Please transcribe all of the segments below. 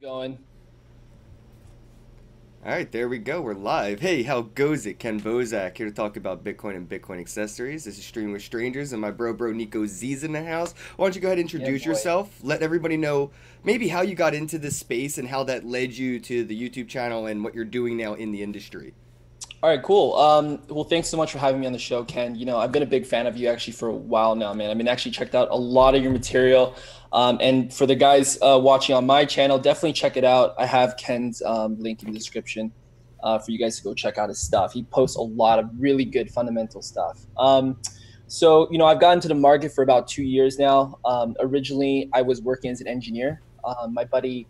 Going. All right, there we go. We're live. Hey, how goes it? Kenn Bosak here to talk about Bitcoin and Bitcoin accessories. This is Streaming with Strangers, and my bro, bro Nekoz's in the house. Why don't you go ahead and introduce Yeah, yourself? Let everybody know maybe how you got into this space and how that led you to the YouTube channel and what you're doing now in the industry. All right, cool. Um, well, thanks so much for having me on the show, Ken. You know, I've been a big fan of you actually for a while now, man. I mean, actually checked out a lot of your material. Um, and for the guys uh, watching on my channel, definitely check it out. I have Ken's um, link in the description uh, for you guys to go check out his stuff. He posts a lot of really good fundamental stuff. Um, so, you know, I've gotten to the market for about two years now. Um, originally, I was working as an engineer. Um, my buddy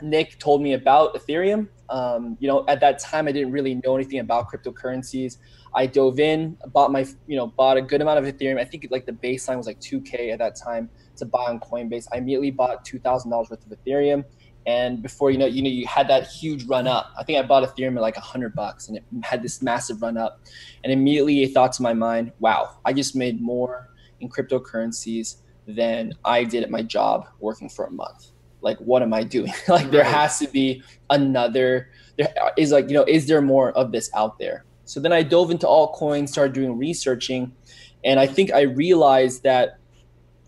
Nick told me about Ethereum. Um, you know, at that time, I didn't really know anything about cryptocurrencies. I dove in, bought my, you know, bought a good amount of Ethereum. I think like the baseline was like 2K at that time to buy on Coinbase. I immediately bought two thousand dollars worth of Ethereum, and before you know, you know, you had that huge run up. I think I bought Ethereum at like a hundred bucks, and it had this massive run up. And immediately, a thought to my mind, "Wow, I just made more in cryptocurrencies than I did at my job working for a month." like what am i doing like there has to be another there is like you know is there more of this out there so then i dove into altcoins started doing researching and i think i realized that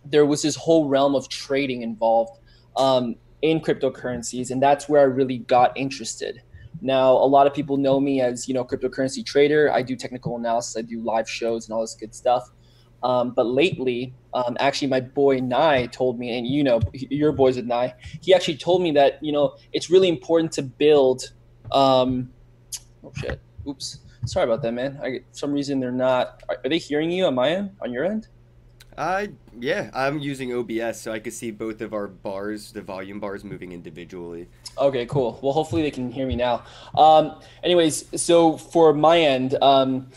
there was this whole realm of trading involved um, in cryptocurrencies and that's where i really got interested now a lot of people know me as you know cryptocurrency trader i do technical analysis i do live shows and all this good stuff um, but lately, um, actually, my boy Nye told me, and you know, your boys with Nye, he actually told me that you know it's really important to build. Um, oh shit! Oops. Sorry about that, man. I, for some reason, they're not. Are, are they hearing you on my end? On your end? I yeah, I'm using OBS so I could see both of our bars, the volume bars, moving individually. Okay, cool. Well, hopefully they can hear me now. Um, anyways, so for my end, um,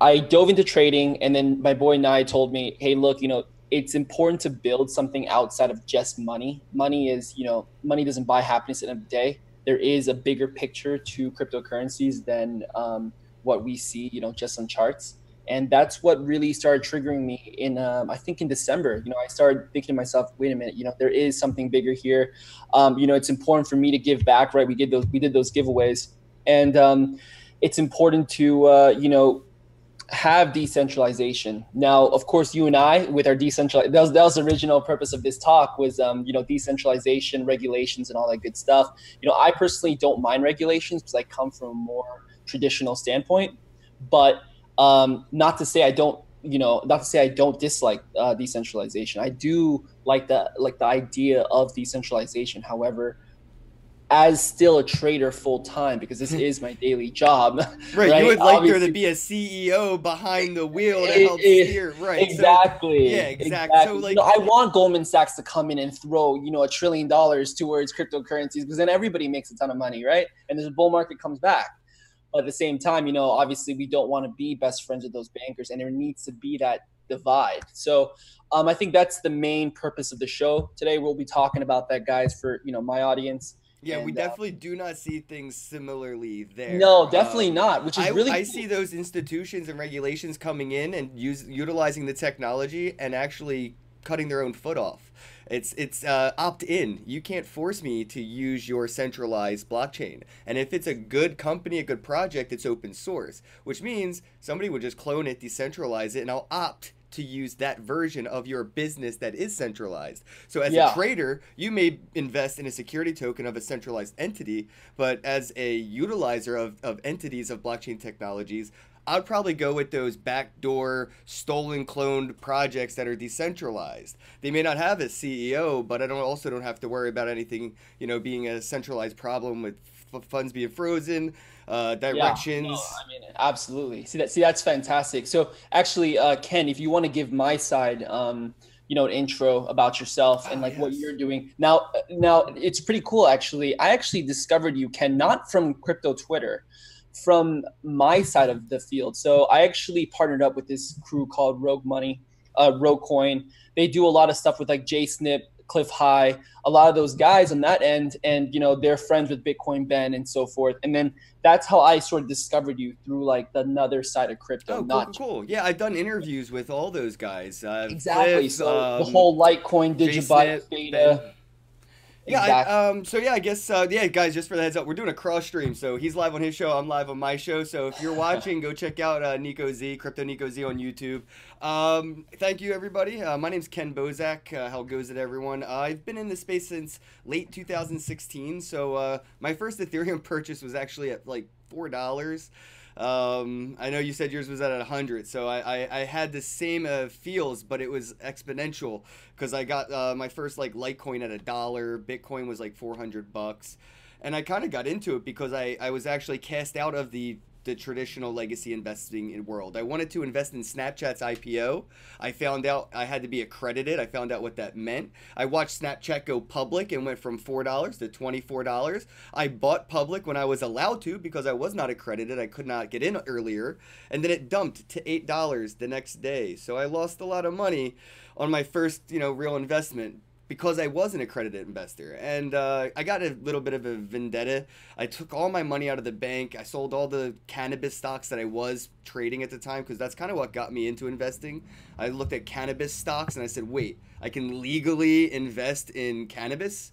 I dove into trading, and then my boy Nye told me, "Hey, look, you know, it's important to build something outside of just money. Money is, you know, money doesn't buy happiness at the end of the day. There is a bigger picture to cryptocurrencies than um, what we see, you know, just on charts." And that's what really started triggering me in, um, I think, in December. You know, I started thinking to myself, "Wait a minute, you know, there is something bigger here." um, you know it's important for me to give back right we did those we did those giveaways and um, it's important to uh, you know have decentralization now of course you and i with our decentralized that was, that was the original purpose of this talk was um, you know decentralization regulations and all that good stuff you know i personally don't mind regulations because i come from a more traditional standpoint but um, not to say i don't you know not to say i don't dislike uh, decentralization i do like the like the idea of decentralization however as still a trader full time because this is my daily job Right, Right, you would like there to be a CEO behind the wheel to Eh, help eh, steer, right? so- exactly yeah, exactly. So, like- you know, i want goldman sachs to come in and throw you know a trillion dollars towards cryptocurrencies because then everybody makes a ton of money right and this bull market comes back but at the same time you know obviously we don't want to be best friends with those bankers and there needs to be that divide so um, i think that's the main purpose of the show today we'll be talking about that guys for you know my audience Yeah, we And, uh, definitely do not see things similarly there. no definitely Um, not which is I, really I cool. see those institutions and regulations coming in and use utilizing the technology and actually cutting their own foot off. It's it's uh, opt in. You can't force me to use your centralized blockchain. And if it's a good company, a good project, it's open source, which means somebody would just clone it, decentralize it, and I'll opt to use that version of your business that is centralized. So as Yeah. a trader, you may invest in a security token of a centralized entity, but as a utilizer of, of entities of blockchain technologies, I'd probably go with those backdoor stolen cloned projects that are decentralized. They may not have a CEO, but I don't also don't have to worry about anything, you know, being a centralized problem with f- funds being frozen, uh, directions. Yeah, no, I mean, absolutely. See that? See, that's fantastic. So, actually, uh, Ken, if you want to give my side, um, you know, an intro about yourself and Oh, like what you're doing now. Now, it's pretty cool. Actually, I actually discovered you, Ken, not from crypto Twitter, from my side of the field. So, I actually partnered up with this crew called Rogue Money, uh, Rogue Coin. They do a lot of stuff with like JSnip, Cliff High, a lot of those guys on that end, and you know they're friends with Bitcoin Ben and so forth. And then that's how I sort of discovered you through like the another side of crypto, Oh, cool, not cool, cool. Yeah, I've done interviews with all those guys. Uh, exactly. Cliff, so the um, whole Litecoin, Digibyte, Beta, Ben. Yeah. Exactly. I, um. So yeah, I guess. Uh, yeah, guys. Just for the heads up, we're doing a cross stream. So he's live on his show. I'm live on my show. So if you're watching, go check out uh, Nekoz, Crypto Nekoz on YouTube. Um. Thank you, everybody. Uh, my name's Kenn Bosak. Uh, how goes it, everyone? Uh, I've been in the space since late 2016. So uh, my first Ethereum purchase was actually at like four dollars. Um, I know you said yours was at a hundred, so I, I, I had the same uh, feels, but it was exponential because I got uh, my first like Litecoin at a dollar. Bitcoin was like four hundred bucks, and I kind of got into it because I, I was actually cast out of the the traditional legacy investing in world. I wanted to invest in Snapchat's IPO. I found out I had to be accredited. I found out what that meant. I watched Snapchat go public and went from $4 to $24. I bought public when I was allowed to because I was not accredited. I could not get in earlier. And then it dumped to $8 the next day. So I lost a lot of money on my first, you know, real investment because I was an accredited investor. And uh, I got a little bit of a vendetta. I took all my money out of the bank. I sold all the cannabis stocks that I was trading at the time because that's kind of what got me into investing. I looked at cannabis stocks and I said, wait, I can legally invest in cannabis?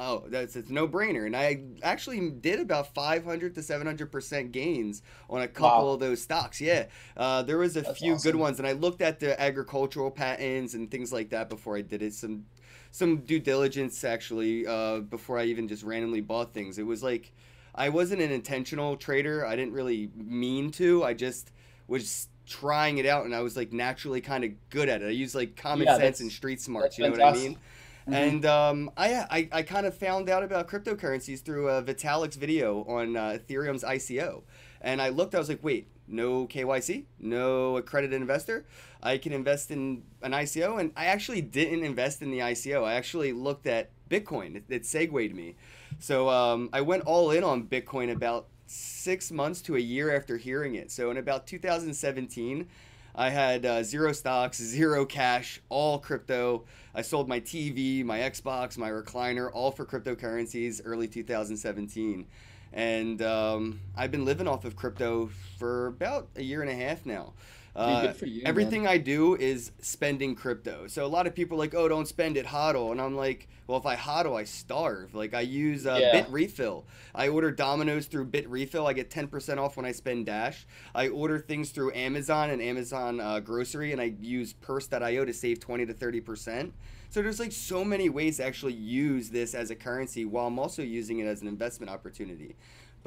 Oh, that's it's no brainer. And I actually did about 500 to 700% gains on a couple Wow. of those stocks. Yeah. Uh, there was a That's few good ones. And I looked at the agricultural patents and things like that before I did it. Some some due diligence actually uh, before I even just randomly bought things. It was like I wasn't an intentional trader. I didn't really mean to. I just was trying it out and I was like naturally kind of good at it. I used like common Yeah, sense and street smarts, you know what I mean? Mhm. And um, I, I, I kind of found out about cryptocurrencies through uh, Vitalik's video on uh, Ethereum's ICO. And I looked, I was like, wait, no KYC, no accredited investor. I can invest in an ICO. And I actually didn't invest in the ICO. I actually looked at Bitcoin. It, it segued me. So um, I went all in on Bitcoin about six months to a year after hearing it. So in about 2017, I had uh, zero stocks, zero cash, all crypto. I sold my TV, my Xbox, my recliner, all for cryptocurrencies early 2017. And um, I've been living off of crypto for about a year and a half now. Uh, for man. everything I do is spending crypto. So a lot of people are like, oh, don't spend it, hodl. And I'm like, well, if I hodl, I starve. Like I use uh, Yeah. Bitrefill. I order Domino's through Bitrefill. I get 10% off when I spend Dash. I order things through Amazon and Amazon uh, Grocery, and I use Purse.io to save 20 to 30%. So there's like so many ways to actually use this as a currency while I'm also using it as an investment opportunity.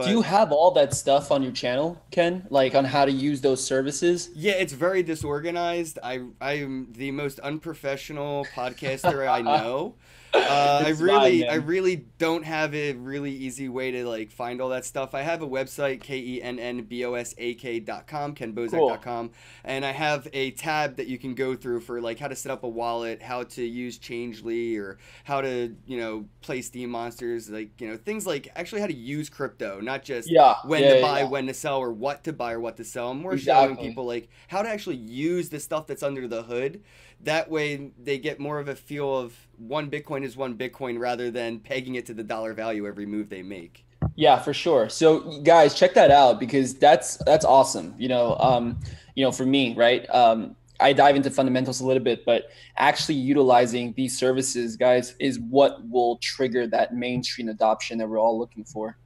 But Do you have all that stuff on your channel, Ken? Like on how to use those services? yeah, it's very disorganized. I I'm the most unprofessional podcaster I know. Uh, I really, fine, I really don't have a really easy way to like find all that stuff. I have a website, k e n n b o s a k dot com, kennbosak.com, and I have a tab that you can go through for like how to set up a wallet, how to use Changelly, or how to you know play Steem monsters, like you know things like actually how to use crypto, not just Yeah. when yeah, to buy, yeah. when to sell, or what to buy or what to sell. I'm more showing people like how to actually use the stuff that's under the hood. That way, they get more of a feel of one Bitcoin is one Bitcoin rather than pegging it to the dollar value every move they make. Yeah, for sure. So guys, check that out because that's that's awesome. You know, um, you know, for me, right? Um, I dive into fundamentals a little bit, but actually utilizing these services, guys, is what will trigger that mainstream adoption that we're all looking for,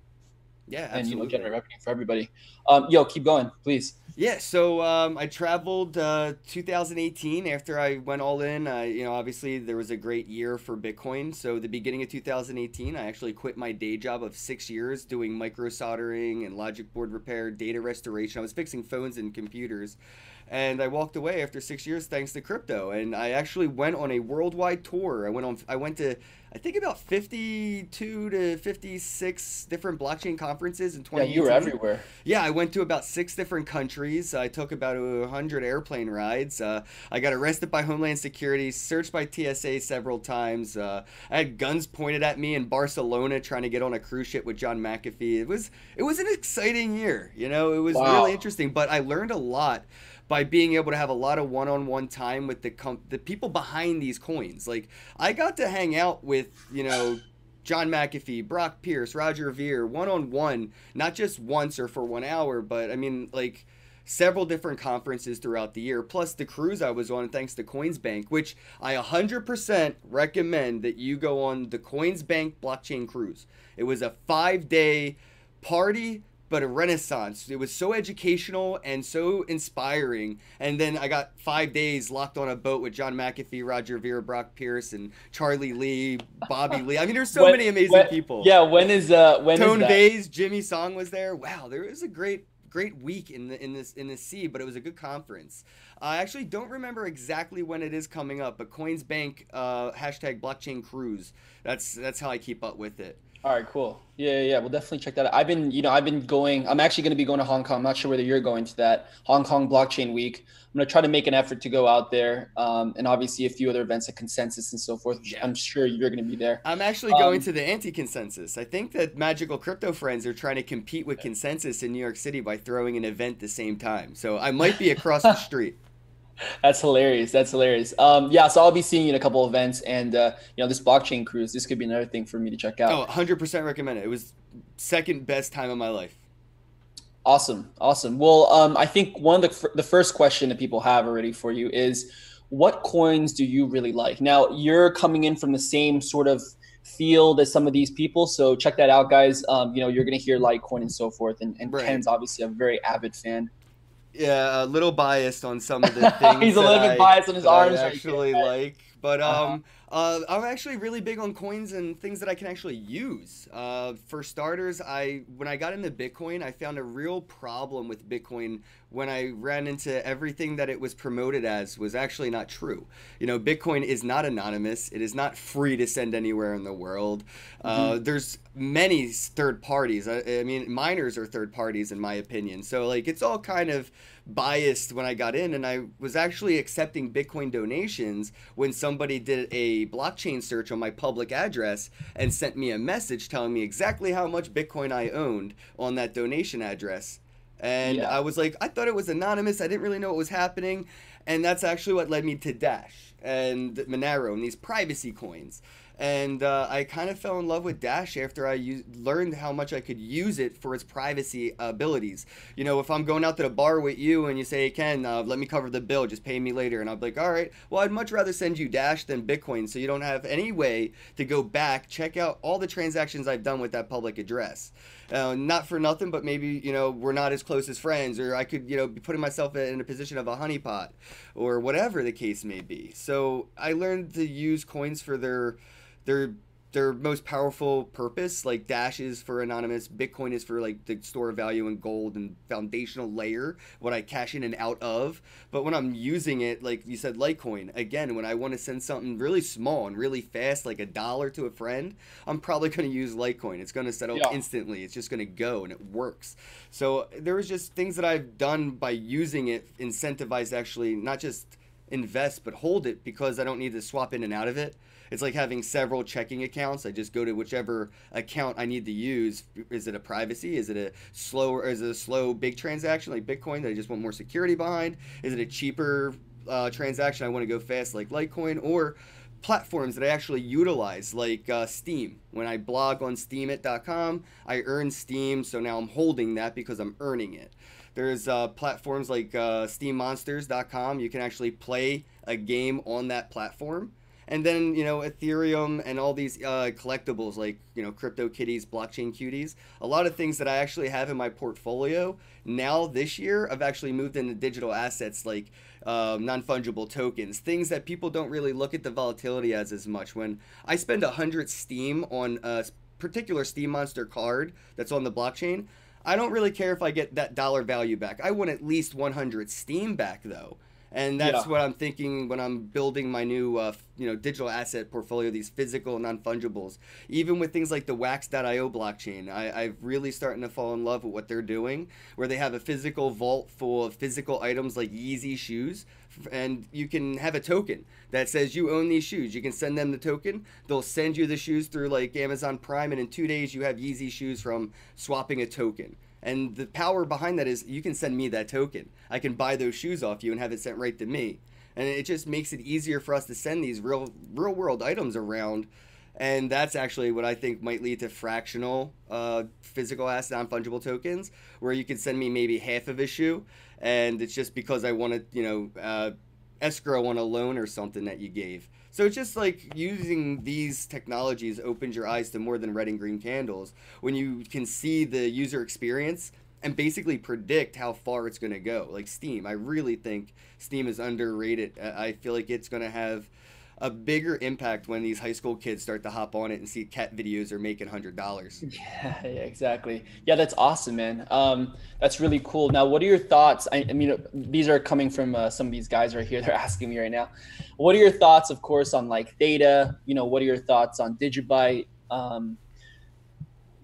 Yeah, and you know, generate revenue for everybody. Um, yo, keep going, please. Yeah, so um, I traveled uh, 2018 after I went all in. Uh, you know, obviously there was a great year for Bitcoin. So the beginning of 2018, I actually quit my day job of six years doing micro soldering and logic board repair, data restoration. I was fixing phones and computers, and I walked away after six years thanks to crypto. And I actually went on a worldwide tour. I went on. I went to. I think about 52 to 56 different blockchain conferences in 20. Yeah, 2018. you were everywhere. Yeah, I went to about six different countries. I took about a hundred airplane rides. Uh, I got arrested by Homeland Security, searched by TSA several times. Uh, I had guns pointed at me in Barcelona trying to get on a cruise ship with John McAfee. It was it was an exciting year. You know, it was Wow. really interesting. But I learned a lot by being able to have a lot of one-on-one time with the com- the people behind these coins. Like I got to hang out with you know. John McAfee, Brock Pierce, Roger Ver, one on one, not just once or for one hour, but I mean, like, several different conferences throughout the year, plus the cruise I was on thanks to Coinsbank, which I 100% recommend that you go on the Coinsbank blockchain cruise. It was a five day party but a renaissance. It was so educational and so inspiring. And then I got five days locked on a boat with John McAfee, Roger Ver, Brock Pierce, and Charlie Lee, Bobby Lee. I mean, there's so when, many amazing when, people. Yeah, when is uh when Tone is Vays, Jimmy Song was there. Wow, there was a great great week in the in this in the sea, but it was a good conference. I actually don't remember exactly when it is coming up, but Coinsbank uh, hashtag blockchain cruise. That's that's how I keep up with it. All right, cool. Yeah, yeah, we'll definitely check that out. I've been, you know, I've been going. I'm actually going to be going to Hong Kong. I'm not sure whether you're going to that Hong Kong Blockchain Week. I'm going to try to make an effort to go out there, um, and obviously a few other events at Consensus and so forth. Yeah. I'm sure you're going to be there. I'm actually going um, to the anti-consensus. I think that Magical Crypto Friends are trying to compete with Consensus in New York City by throwing an event the same time. So I might be across the street. That's hilarious. That's hilarious. Um, yeah, so I'll be seeing you in a couple events, and uh, you know, this blockchain cruise. This could be another thing for me to check out. Oh, 100 percent recommend it. It was second best time of my life. Awesome, awesome. Well, um, I think one of the the first question that people have already for you is, what coins do you really like? Now, you're coming in from the same sort of field as some of these people, so check that out, guys. Um, you know, you're going to hear Litecoin and so forth, and, and right. Ken's obviously a very avid fan yeah, a little biased on some of the things. He's a little bit biased on his arms. I actually like, but uh-huh. Uh, I'm actually really big on coins and things that I can actually use. Uh, for starters, I when I got into Bitcoin, I found a real problem with Bitcoin when I ran into everything that it was promoted as was actually not true. You know, Bitcoin is not anonymous. It is not free to send anywhere in the world. Uh, mm-hmm. there's many third parties. I, I mean, miners are third parties in my opinion. So like, it's all kind of biased when I got in, and I was actually accepting Bitcoin donations when somebody did a blockchain search on my public address and sent me a message telling me exactly how much Bitcoin I owned on that donation address. And yeah. I was like, I thought it was anonymous. I didn't really know what was happening. And that's actually what led me to Dash and Monero and these privacy coins and uh, I kind of fell in love with Dash after I learned how much I could use it for its privacy abilities. You know, if I'm going out to the bar with you and you say, hey, Ken, uh, let me cover the bill, just pay me later, and be like, all right, well, I'd much rather send you Dash than Bitcoin, so you don't have any way to go back, check out all the transactions I've done with that public address. Uh, not for nothing, but maybe you know we're not as close as friends, or I could you know be putting myself in a position of a honeypot, or whatever the case may be. So I learned to use coins for their their their most powerful purpose like dash is for anonymous bitcoin is for like the store of value and gold and foundational layer what i cash in and out of. But when i'm using it like you said litecoin again when i want to send something really small and really fast like a dollar to a friend i'm probably going to use litecoin. It's going to settle yeah. instantly. It's just going to go and it works. So there was just things that i've done by using it incentivized actually not just invest but hold it because i don't need to swap in and out of it it's like having several checking accounts. I just go to whichever account I need to use. Is it a privacy? Is it a slower? is it a slow big transaction like Bitcoin that I just want more security behind? Is it a cheaper uh, transaction I want to go fast like Litecoin or platforms that I actually utilize, like uh, Steem. When I blog on steemit.com, I earn Steem, so now I'm holding that because I'm earning it. There's uh, platforms like uh, SteemMonsters.com. You can actually play a game on that platform and then you know ethereum and all these uh, collectibles like you know crypto kitties blockchain cuties a lot of things that i actually have in my portfolio now this year i've actually moved into digital assets like um, non-fungible tokens things that people don't really look at the volatility as as much. When i spend 100 Steem on a particular Steem monster card that's on the blockchain i don't really care if i get that dollar value back. I want at least 100 Steem back though and that's yeah. what I'm thinking when I'm building my new, uh, you know, digital asset portfolio. These physical non fungibles, even with things like the Wax.io blockchain, I, I'm really starting to fall in love with what they're doing, where they have a physical vault full of physical items like Yeezy shoes, and you can have a token that says you own these shoes. You can send them the token. They'll send you the shoes through like Amazon Prime, and in two days you have Yeezy shoes from swapping a token. And the power behind that is you can send me that token. I can buy those shoes off you and have it sent right to me. And it just makes it easier for us to send these real real world items around and that's actually what I think might lead to fractional uh, physical asset non fungible tokens, where you could send me maybe half of a shoe, and it's just because I want to, you know, uh, escrow on a loan or something that you gave. So it's just like using these technologies opens your eyes to more than red and green candles when you can see the user experience and basically predict how far it's going to go. Like Steem, I really think Steem is underrated. I feel like it's going to have a bigger impact when these high school kids start to hop on it and see cat videos are making hundred dollars. Yeah, yeah, exactly. Yeah, that's awesome, man. Um, that's really cool. Now, what are your thoughts? I, I mean, these are coming from uh, some of these guys right here. They're asking me right now. What are your thoughts, of course, on like Theta? You know, what are your thoughts on Digibyte? Um,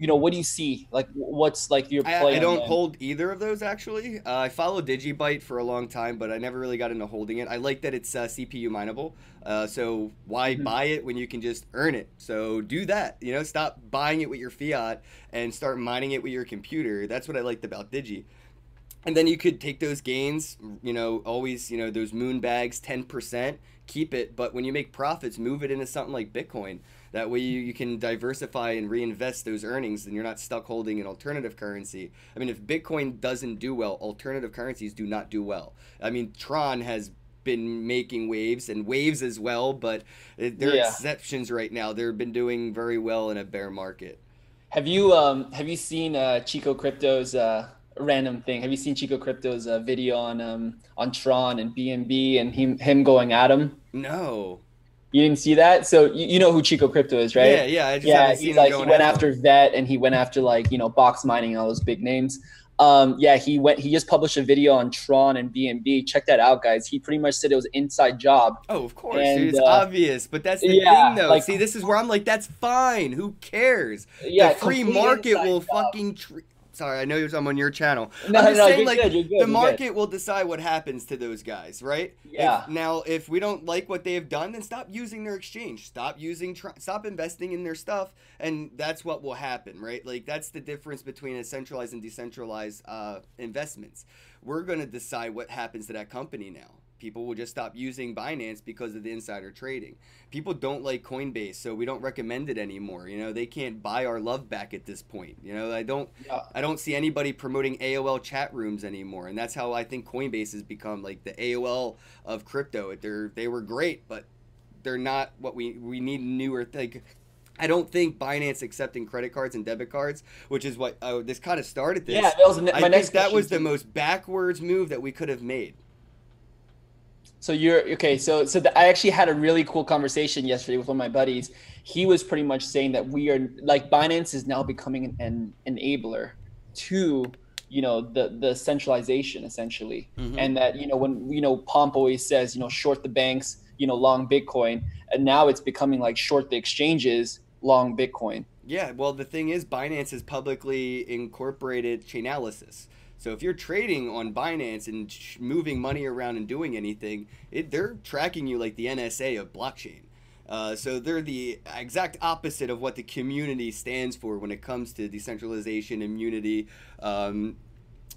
you know, what do you see? Like, what's like your play? I, I don't hold either of those actually. Uh, I followed Digibyte for a long time, but I never really got into holding it. I like that it's uh, CPU mineable. Uh, so why mm-hmm. buy it when you can just earn it? So do that. You know, stop buying it with your fiat and start mining it with your computer. That's what I liked about Digi. And then you could take those gains, you know, always, you know, those moon bags, 10%, keep it. But when you make profits, move it into something like Bitcoin. That way you, you can diversify and reinvest those earnings and you're not stuck holding an alternative currency. I mean, if Bitcoin doesn't do well, alternative currencies do not do well. I mean, Tron has been making waves and waves as well, but they're yeah. exceptions right now. They've been doing very well in a bear market. Have you um have you seen uh, Chico Crypto's uh, random thing? Have you seen Chico Crypto's uh, video on um on Tron and BNB and him him going at him? No. You didn't see that? So you, you know who Chico Crypto is, right? Yeah, yeah. yeah, he's like he went after Vet and he went after like you know box mining and all those big names. Um, yeah, he went. He just published a video on Tron and BNB. Check that out, guys. He pretty much said it was inside job. Oh, of course, and, dude, it's uh, obvious. But that's the yeah, thing, though. Like, See, this is where I'm like, that's fine. Who cares? Yeah, the free market will job. fucking. Tre- Sorry, I know I'm on your channel. No, I'm just no, saying, like, good, good, the market good. will decide what happens to those guys, right? Yeah. If, now, if we don't like what they have done, then stop using their exchange. Stop using, tr- stop investing in their stuff, and that's what will happen, right? Like, that's the difference between a centralized and decentralized uh, investments. We're going to decide what happens to that company now. People will just stop using Binance because of the insider trading. People don't like Coinbase, so we don't recommend it anymore. You know, they can't buy our love back at this point. You know, I don't yeah. I don't see anybody promoting AOL chat rooms anymore. And that's how I think Coinbase has become like the AOL of crypto. They're they were great, but they're not what we we need newer like I don't think Binance accepting credit cards and debit cards, which is what uh, this kind of started this. Yeah, that was my I next. Think that was the most backwards move that we could have made. So you're okay. So so the, I actually had a really cool conversation yesterday with one of my buddies. He was pretty much saying that we are like Binance is now becoming an, an enabler to you know the the centralization essentially, mm-hmm. and that you know when you know Pomp always says you know short the banks, you know long Bitcoin, and now it's becoming like short the exchanges, long Bitcoin. Yeah, well the thing is Binance is publicly incorporated Chainalysis. So if you're trading on Binance and moving money around and doing anything, it, they're tracking you like the NSA of blockchain. Uh, so they're the exact opposite of what the community stands for when it comes to decentralization, immunity, um,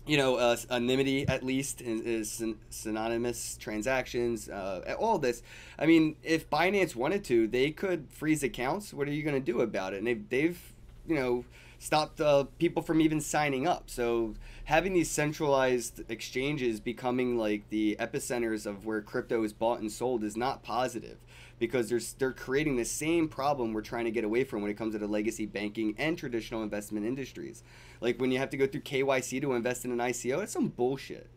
you know, uh, anonymity at least is, is synonymous transactions, uh, all this. I mean, if Binance wanted to, they could freeze accounts. What are you going to do about it? And they've, they've you know, stopped uh, people from even signing up. So having these centralized exchanges becoming like the epicenters of where crypto is bought and sold is not positive because they're, they're creating the same problem we're trying to get away from when it comes to the legacy banking and traditional investment industries. Like when you have to go through KYC to invest in an ICO, it's some bullshit.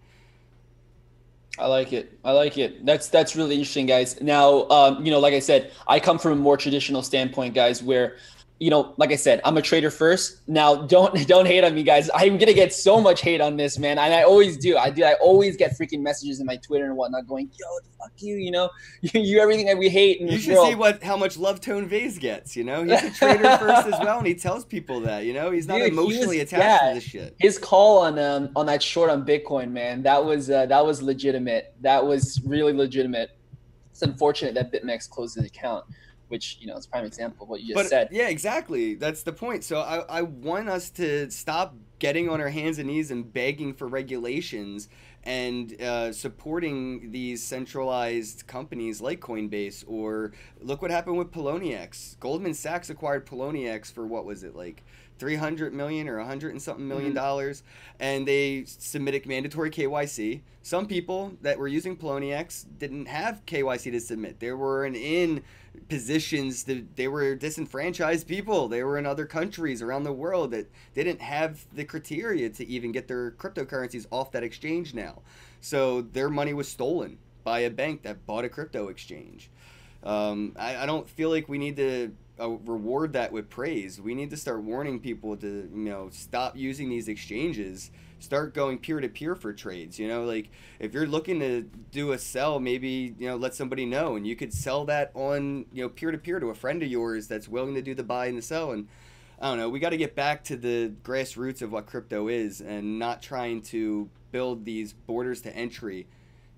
I like it. I like it. That's that's really interesting, guys. Now, um, you know, like I said, I come from a more traditional standpoint, guys, where you know, like I said, I'm a trader first. Now, don't don't hate on me, guys. I'm gonna get so much hate on this, man, and I always do. I do. I always get freaking messages in my Twitter and whatnot, going, "Yo, fuck you," you know, you, you everything that we hate. you should world. see what how much love Tone Vays gets. You know, he's a trader first as well, and he tells people that. You know, he's not Dude, emotionally he was, attached yeah, to this shit. His call on um on that short on Bitcoin, man, that was uh, that was legitimate. That was really legitimate. It's unfortunate that BitMEX closed his account which you know is a prime example of what you just but, said. Yeah, exactly. That's the point. So I, I want us to stop getting on our hands and knees and begging for regulations and uh, supporting these centralized companies like Coinbase or look what happened with Poloniex. Goldman Sachs acquired Poloniex for what was it like 300 million or 100 and something 1000000 mm-hmm. dollars and they submitted mandatory KYC. Some people that were using Poloniex didn't have KYC to submit. They were an in positions that they were disenfranchised people. They were in other countries around the world that didn't have the criteria to even get their cryptocurrencies off that exchange now. So their money was stolen by a bank that bought a crypto exchange. Um, I, I don't feel like we need to uh, reward that with praise. We need to start warning people to you know stop using these exchanges. Start going peer to peer for trades. You know, like if you're looking to do a sell, maybe you know let somebody know, and you could sell that on you know peer to peer to a friend of yours that's willing to do the buy and the sell. And I don't know, we got to get back to the grassroots of what crypto is, and not trying to build these borders to entry,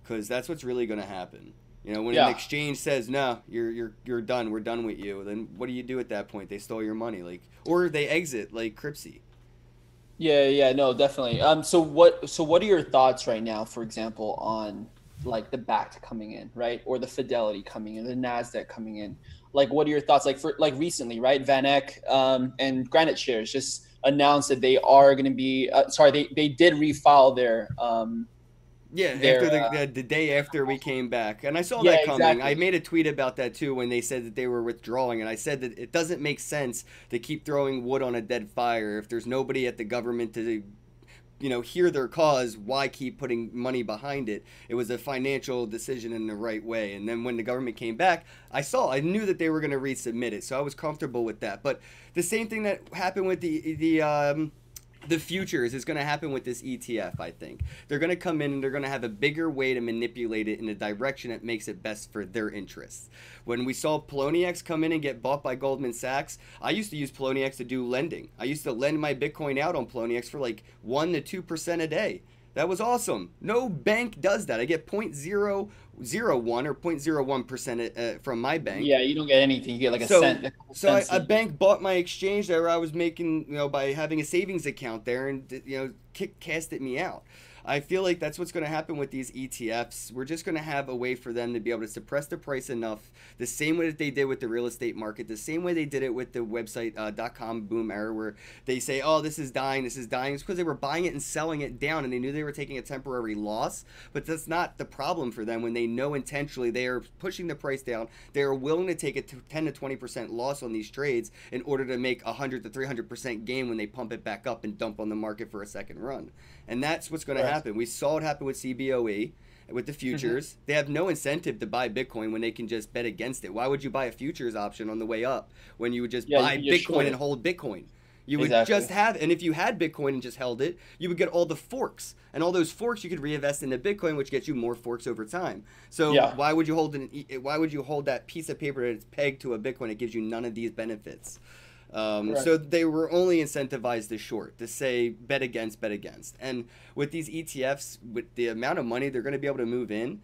because that's what's really going to happen. You know, when yeah. an exchange says no, you're you're you're done. We're done with you. Then what do you do at that point? They stole your money, like, or they exit, like Cryptsy. Yeah, yeah, no, definitely. Um, so what so what are your thoughts right now, for example, on like the Bakkt coming in, right, or the Fidelity coming in, the Nasdaq coming in? Like, what are your thoughts? Like for like recently, right? VanEck um, and Granite Shares just announced that they are going to be. Uh, sorry, they they did refile their um yeah, after the, uh, the day after we came back, and I saw yeah, that coming. Exactly. I made a tweet about that too when they said that they were withdrawing, and I said that it doesn't make sense to keep throwing wood on a dead fire if there's nobody at the government to, you know, hear their cause. Why keep putting money behind it? It was a financial decision in the right way, and then when the government came back, I saw, I knew that they were going to resubmit it, so I was comfortable with that. But the same thing that happened with the the um, the futures is going to happen with this ETF, I think. They're going to come in and they're going to have a bigger way to manipulate it in a direction that makes it best for their interests. When we saw Poloniex come in and get bought by Goldman Sachs, I used to use Poloniex to do lending. I used to lend my Bitcoin out on Poloniex for like 1 to 2% a day. That was awesome. No bank does that. I get 0.001 or 0.01 percent uh, from my bank. Yeah, you don't get anything. You get like a so, cent. So I, a bank bought my exchange there. I was making, you know, by having a savings account there, and you know, kick, casted me out. I feel like that's what's going to happen with these ETFs. We're just going to have a way for them to be able to suppress the price enough, the same way that they did with the real estate market, the same way they did it with the website uh, .com boom era, where they say, "Oh, this is dying, this is dying." It's because they were buying it and selling it down, and they knew they were taking a temporary loss. But that's not the problem for them when they know intentionally they are pushing the price down. They are willing to take a 10 to 20 percent loss on these trades in order to make a 100 to 300 percent gain when they pump it back up and dump on the market for a second run. And that's what's going right. to happen. We saw it happen with CBOE with the mm-hmm. futures. Mm-hmm. They have no incentive to buy Bitcoin when they can just bet against it. Why would you buy a futures option on the way up when you would just yeah, buy Bitcoin and hold Bitcoin? You would exactly. just have, and if you had Bitcoin and just held it, you would get all the forks, and all those forks you could reinvest into Bitcoin, which gets you more forks over time. So yeah. why would you hold an, why would you hold that piece of paper that's pegged to a Bitcoin? It gives you none of these benefits. Um, right. So they were only incentivized to short, to say bet against, bet against. And with these ETFs, with the amount of money they're going to be able to move in,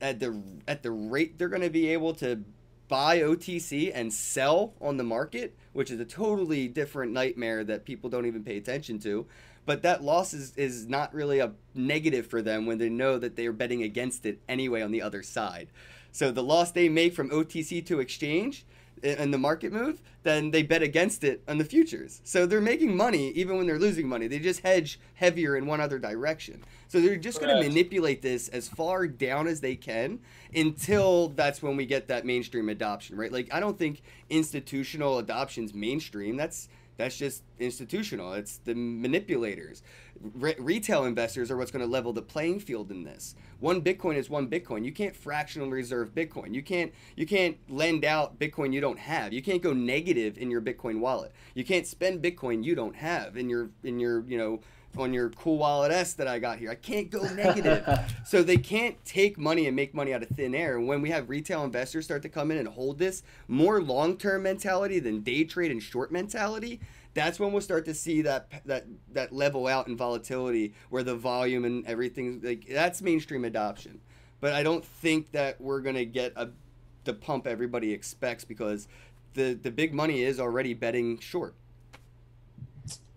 at the at the rate they're going to be able to buy OTC and sell on the market, which is a totally different nightmare that people don't even pay attention to. But that loss is, is not really a negative for them when they know that they are betting against it anyway on the other side. So the loss they make from OTC to exchange in the market move, then they bet against it on the futures. So they're making money even when they're losing money. They just hedge heavier in one other direction. So they're just going to manipulate this as far down as they can until that's when we get that mainstream adoption, right? Like I don't think institutional adoption's mainstream. That's that's just institutional. It's the manipulators. Re- retail investors are what's going to level the playing field in this. One Bitcoin is one Bitcoin. You can't fractional reserve Bitcoin. You can't you can't lend out Bitcoin you don't have. You can't go negative in your Bitcoin wallet. You can't spend Bitcoin you don't have in your in your you know on your cool wallet S that I got here. I can't go negative. so they can't take money and make money out of thin air. And when we have retail investors start to come in and hold this more long-term mentality than day trade and short mentality, that's when we'll start to see that that that level out in volatility where the volume and everything like that's mainstream adoption. But I don't think that we're going to get a the pump everybody expects because the the big money is already betting short.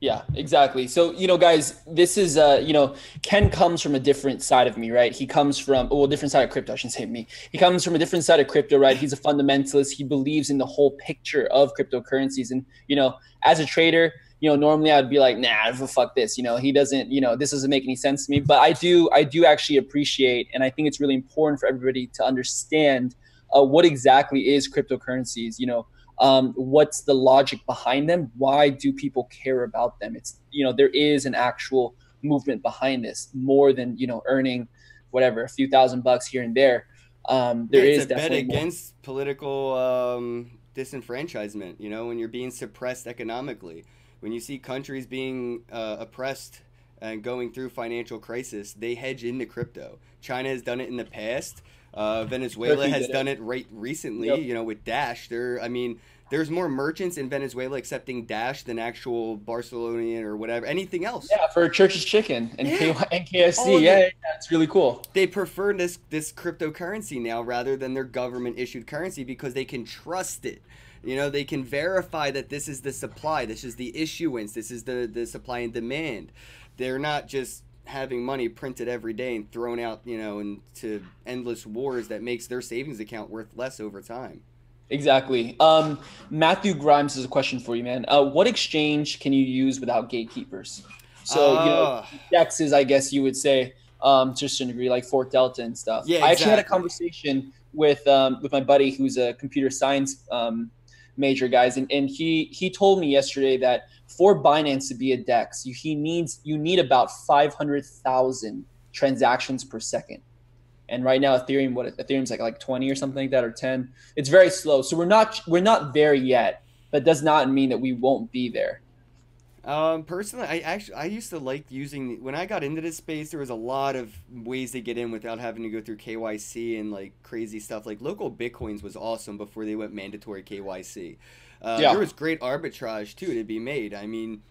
Yeah, exactly. So, you know, guys, this is, uh, you know, Ken comes from a different side of me, right? He comes from, well, different side of crypto. I shouldn't say me. He comes from a different side of crypto, right? He's a fundamentalist. He believes in the whole picture of cryptocurrencies. And, you know, as a trader, you know, normally I'd be like, nah, fuck this. You know, he doesn't, you know, this doesn't make any sense to me. But I do, I do actually appreciate, and I think it's really important for everybody to understand uh, what exactly is cryptocurrencies. You know, um, what's the logic behind them? Why do people care about them? It's you know there is an actual movement behind this more than you know earning whatever a few thousand bucks here and there. Um, there yeah, is a bet against more. political um, disenfranchisement you know when you're being suppressed economically. When you see countries being uh, oppressed and going through financial crisis they hedge into crypto. China has done it in the past uh, Venezuela has done it. it right recently, yep. you know, with Dash. There, I mean, there's more merchants in Venezuela accepting Dash than actual Barcelonian or whatever, anything else. Yeah, for Church's Chicken and, yeah. K- and KFC. Yeah, yeah, it's really cool. They prefer this this cryptocurrency now rather than their government issued currency because they can trust it. You know, they can verify that this is the supply, this is the issuance, this is the the supply and demand. They're not just having money printed every day and thrown out, you know, into endless wars that makes their savings account worth less over time. Exactly. Um, Matthew Grimes has a question for you, man. Uh, what exchange can you use without gatekeepers? So, uh, you know, ah. dexes, I guess you would say, um, to a certain degree, like ForkDelta and stuff. Yeah, exactly. I actually had a conversation with um, with my buddy who's a computer science um, major, guys, and, and he he told me yesterday that for Binance to be a DEX, you, he needs you need about five hundred thousand transactions per second. And right now, Ethereum, what Ethereum's like like twenty or something like that, or ten. It's very slow. So we're not we're not there yet, but does not mean that we won't be there. Um, personally, I actually I used to like using when I got into this space. There was a lot of ways to get in without having to go through KYC and like crazy stuff. Like local bitcoins was awesome before they went mandatory KYC. Uh, yeah. There was great arbitrage too to be made. I mean,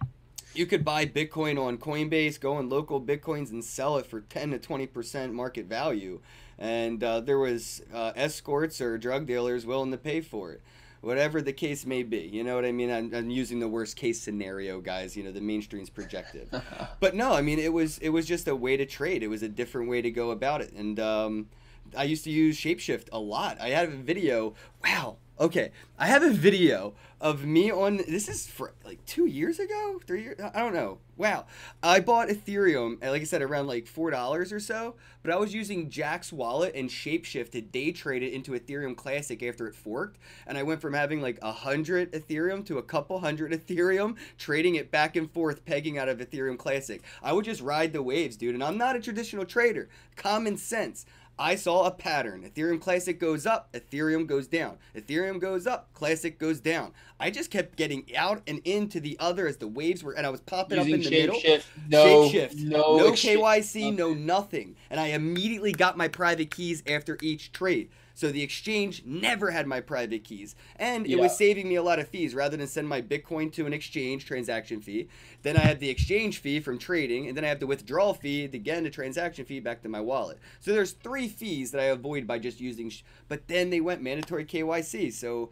you could buy Bitcoin on Coinbase, go on local Bitcoins and sell it for 10 to 20% market value. And uh, there was uh, escorts or drug dealers willing to pay for it. Whatever the case may be, you know what I mean. I'm, I'm using the worst case scenario, guys. You know the mainstream's projected, but no, I mean it was it was just a way to trade. It was a different way to go about it, and um, I used to use Shapeshift a lot. I had a video. Wow, Okay, I have a video of me on. This is for like two years ago, three years. I don't know. Wow, I bought Ethereum, uh, like I said, around like four dollars or so. But I was using Jaxx Wallet and Shapeshift to day trade it into Ethereum Classic after it forked, and I went from having like a hundred Ethereum to a couple hundred Ethereum, trading it back and forth, pegging out of Ethereum Classic. I would just ride the waves, dude. And I'm not a traditional trader. Common sense. I saw a pattern. Ethereum Classic goes up, Ethereum goes down. Ethereum goes up, Classic goes down. I just kept getting out and into the other as the waves were, and I was popping Using up in the middle. Shift, no, shape shift, no, no KYC, no nothing. And I immediately got my private keys after each trade. So the exchange never had my private keys. And it yeah. was saving me a lot of fees rather than send my Bitcoin to an exchange transaction fee. Then I had the exchange fee from trading, and then I have the withdrawal fee, again, the transaction fee back to my wallet. So there's three fees that I avoid by just using. Sh- but then they went mandatory KYC. So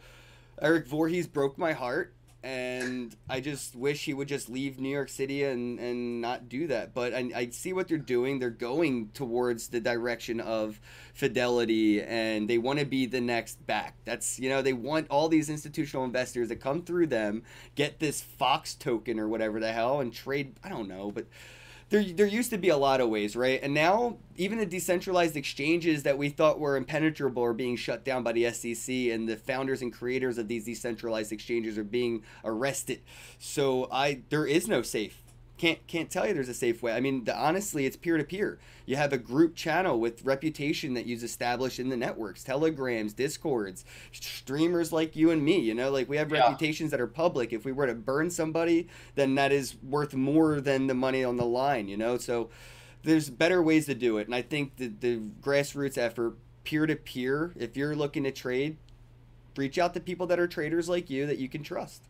Eric Voorhees broke my heart and I just wish he would just leave New York City and, and not do that. But I, I see what they're doing. They're going towards the direction of Fidelity, and they want to be the next Bakkt. That's you know they want all these institutional investors to come through them, get this Fox token or whatever the hell, and trade. I don't know, but there, there used to be a lot of ways, right? And now even the decentralized exchanges that we thought were impenetrable are being shut down by the SEC, and the founders and creators of these decentralized exchanges are being arrested. So I there is no safe can't can't tell you there's a safe way. I mean, the, honestly, it's peer to peer. You have a group channel with reputation that you've established in the networks, telegrams, discords, streamers like you and me. You know, like we have yeah. reputations that are public. If we were to burn somebody, then that is worth more than the money on the line. You know, so there's better ways to do it, and I think the the grassroots effort, peer to peer. If you're looking to trade, reach out to people that are traders like you that you can trust.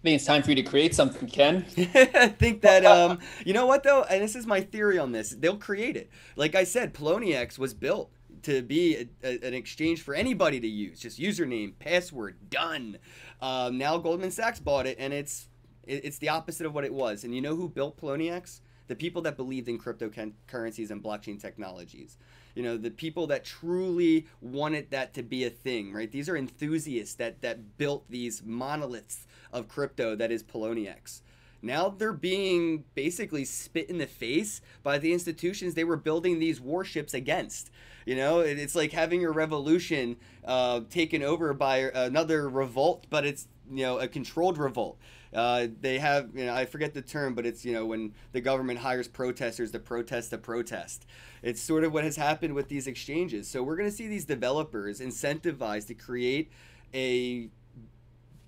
I think it's time for you to create something, Ken. I think that um, you know what though, and this is my theory on this. They'll create it. Like I said, Poloniex was built to be a, a, an exchange for anybody to use. Just username, password, done. Um, now Goldman Sachs bought it, and it's It, it's the opposite of what it was. And you know who built Poloniex? The people that believed in cryptocurrencies and blockchain technologies. You know, the people that truly wanted that to be a thing, right? These are enthusiasts that that built these monoliths of crypto that is Poloniex. Now they're being basically spit in the face by the institutions they were building these warships against. You know, it's like having your revolution uh, taken over by another revolt, but it's you know a controlled revolt. Uh, they have you know I forget the term, but it's you know when the government hires protesters to protest the protest. It's sort of what has happened with these exchanges. So we're going to see these developers incentivized to create a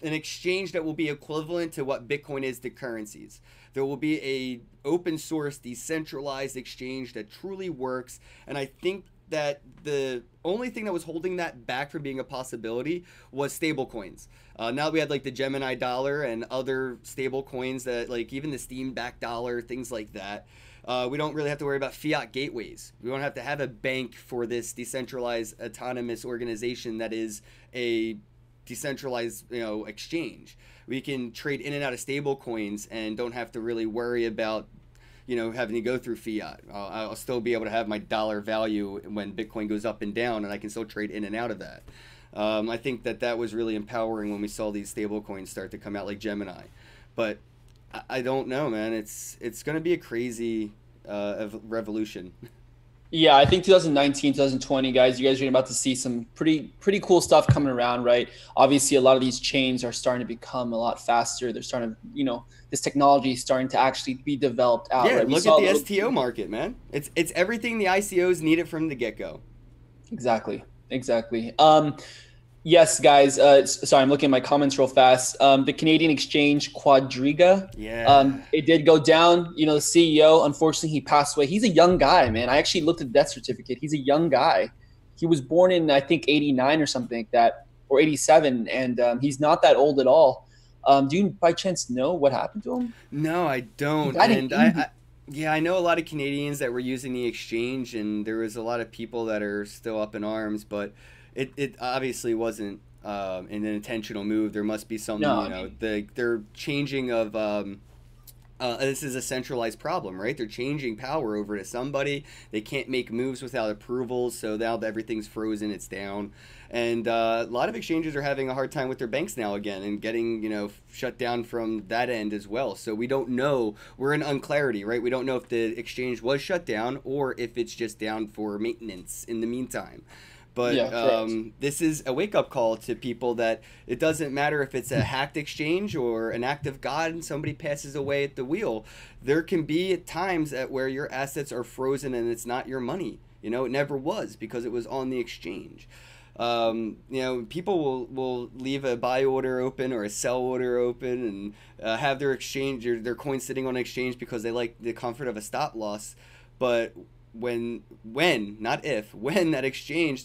an exchange that will be equivalent to what Bitcoin is to currencies. There will be a open source decentralized exchange that truly works and I think that the only thing that was holding that back from being a possibility was stable coins. Uh, now we had like the Gemini dollar and other stable coins that like even the Steem back dollar, things like that. Uh, we don't really have to worry about fiat gateways. We don't have to have a bank for this decentralized autonomous organization that is a decentralized you know exchange. We can trade in and out of stable coins and don't have to really worry about you know having to go through fiat. I'll, I'll still be able to have my dollar value when Bitcoin goes up and down, and I can still trade in and out of that. Um, I think that that was really empowering when we saw these stable coins start to come out like Gemini, but I, I don't know, man. It's it's going to be a crazy uh, revolution. Yeah, I think 2019, 2020, guys, you guys are about to see some pretty pretty cool stuff coming around, right? Obviously, a lot of these chains are starting to become a lot faster. They're starting to, you know, this technology is starting to actually be developed out. Yeah, right? look at the little... STO market, man. It's it's everything the ICOs needed from the get go. Exactly, exactly. Um, Yes, guys. Uh, sorry, I'm looking at my comments real fast. Um, the Canadian exchange Quadriga. Yeah. Um, it did go down. You know, the CEO, unfortunately, he passed away. He's a young guy, man. I actually looked at the death certificate. He's a young guy. He was born in, I think, 89 or something like that, or 87, and um, he's not that old at all. Um, do you by chance know what happened to him? No, I don't. And I, I, yeah, I know a lot of Canadians that were using the exchange, and there was a lot of people that are still up in arms, but it, it obviously wasn't um, an intentional move. There must be something, no, you know, I mean, the they're changing of. Um, uh, this is a centralized problem, right? They're changing power over to somebody. They can't make moves without approvals, so now everything's frozen. It's down, and uh, a lot of exchanges are having a hard time with their banks now again, and getting you know shut down from that end as well. So we don't know. We're in unclarity, right? We don't know if the exchange was shut down or if it's just down for maintenance in the meantime. But yeah, um, this is a wake up call to people that it doesn't matter if it's a hacked exchange or an act of God and somebody passes away at the wheel. There can be times at where your assets are frozen and it's not your money. You know, it never was because it was on the exchange. Um, you know, people will, will leave a buy order open or a sell order open and uh, have their exchange or their coin sitting on exchange because they like the comfort of a stop loss. But when when not if when that exchange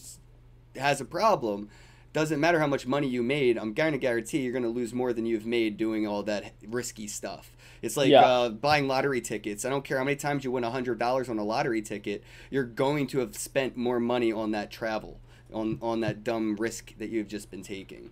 has a problem doesn't matter how much money you made i'm going to guarantee you're going to lose more than you've made doing all that risky stuff. It's like yeah. uh, buying lottery tickets. I don't care how many times you win $100 on a lottery ticket you're going to have spent more money on that travel on on that dumb risk that you've just been taking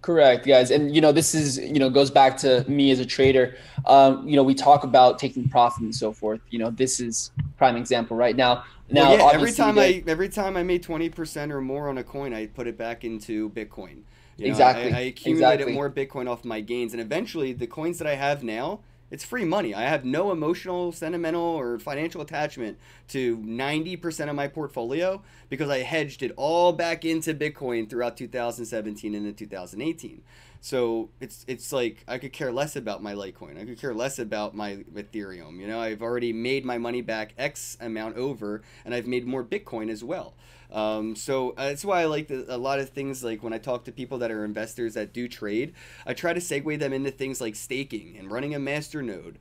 Correct, guys, and you know this is you know goes back to me as a trader. Um, you know we talk about taking profit and so forth. You know this is prime example right now. Now, well, yeah, every time I every time I made twenty percent or more on a coin, I put it back into Bitcoin. You know, exactly. I, I accumulated exactly. more Bitcoin off my gains, and eventually the coins that I have now it's free money. I have no emotional, sentimental, or financial attachment to 90% of my portfolio because I hedged it all back into Bitcoin throughout 2017 and 2018. So it's it's like I could care less about my Litecoin. I could care less about my Ethereum. You know, I've already made my money back X amount over, and I've made more Bitcoin as well. Um, so uh, that's why I like the, a lot of things like when I talk to people that are investors that do trade, I try to segue them into things like staking and running a master node,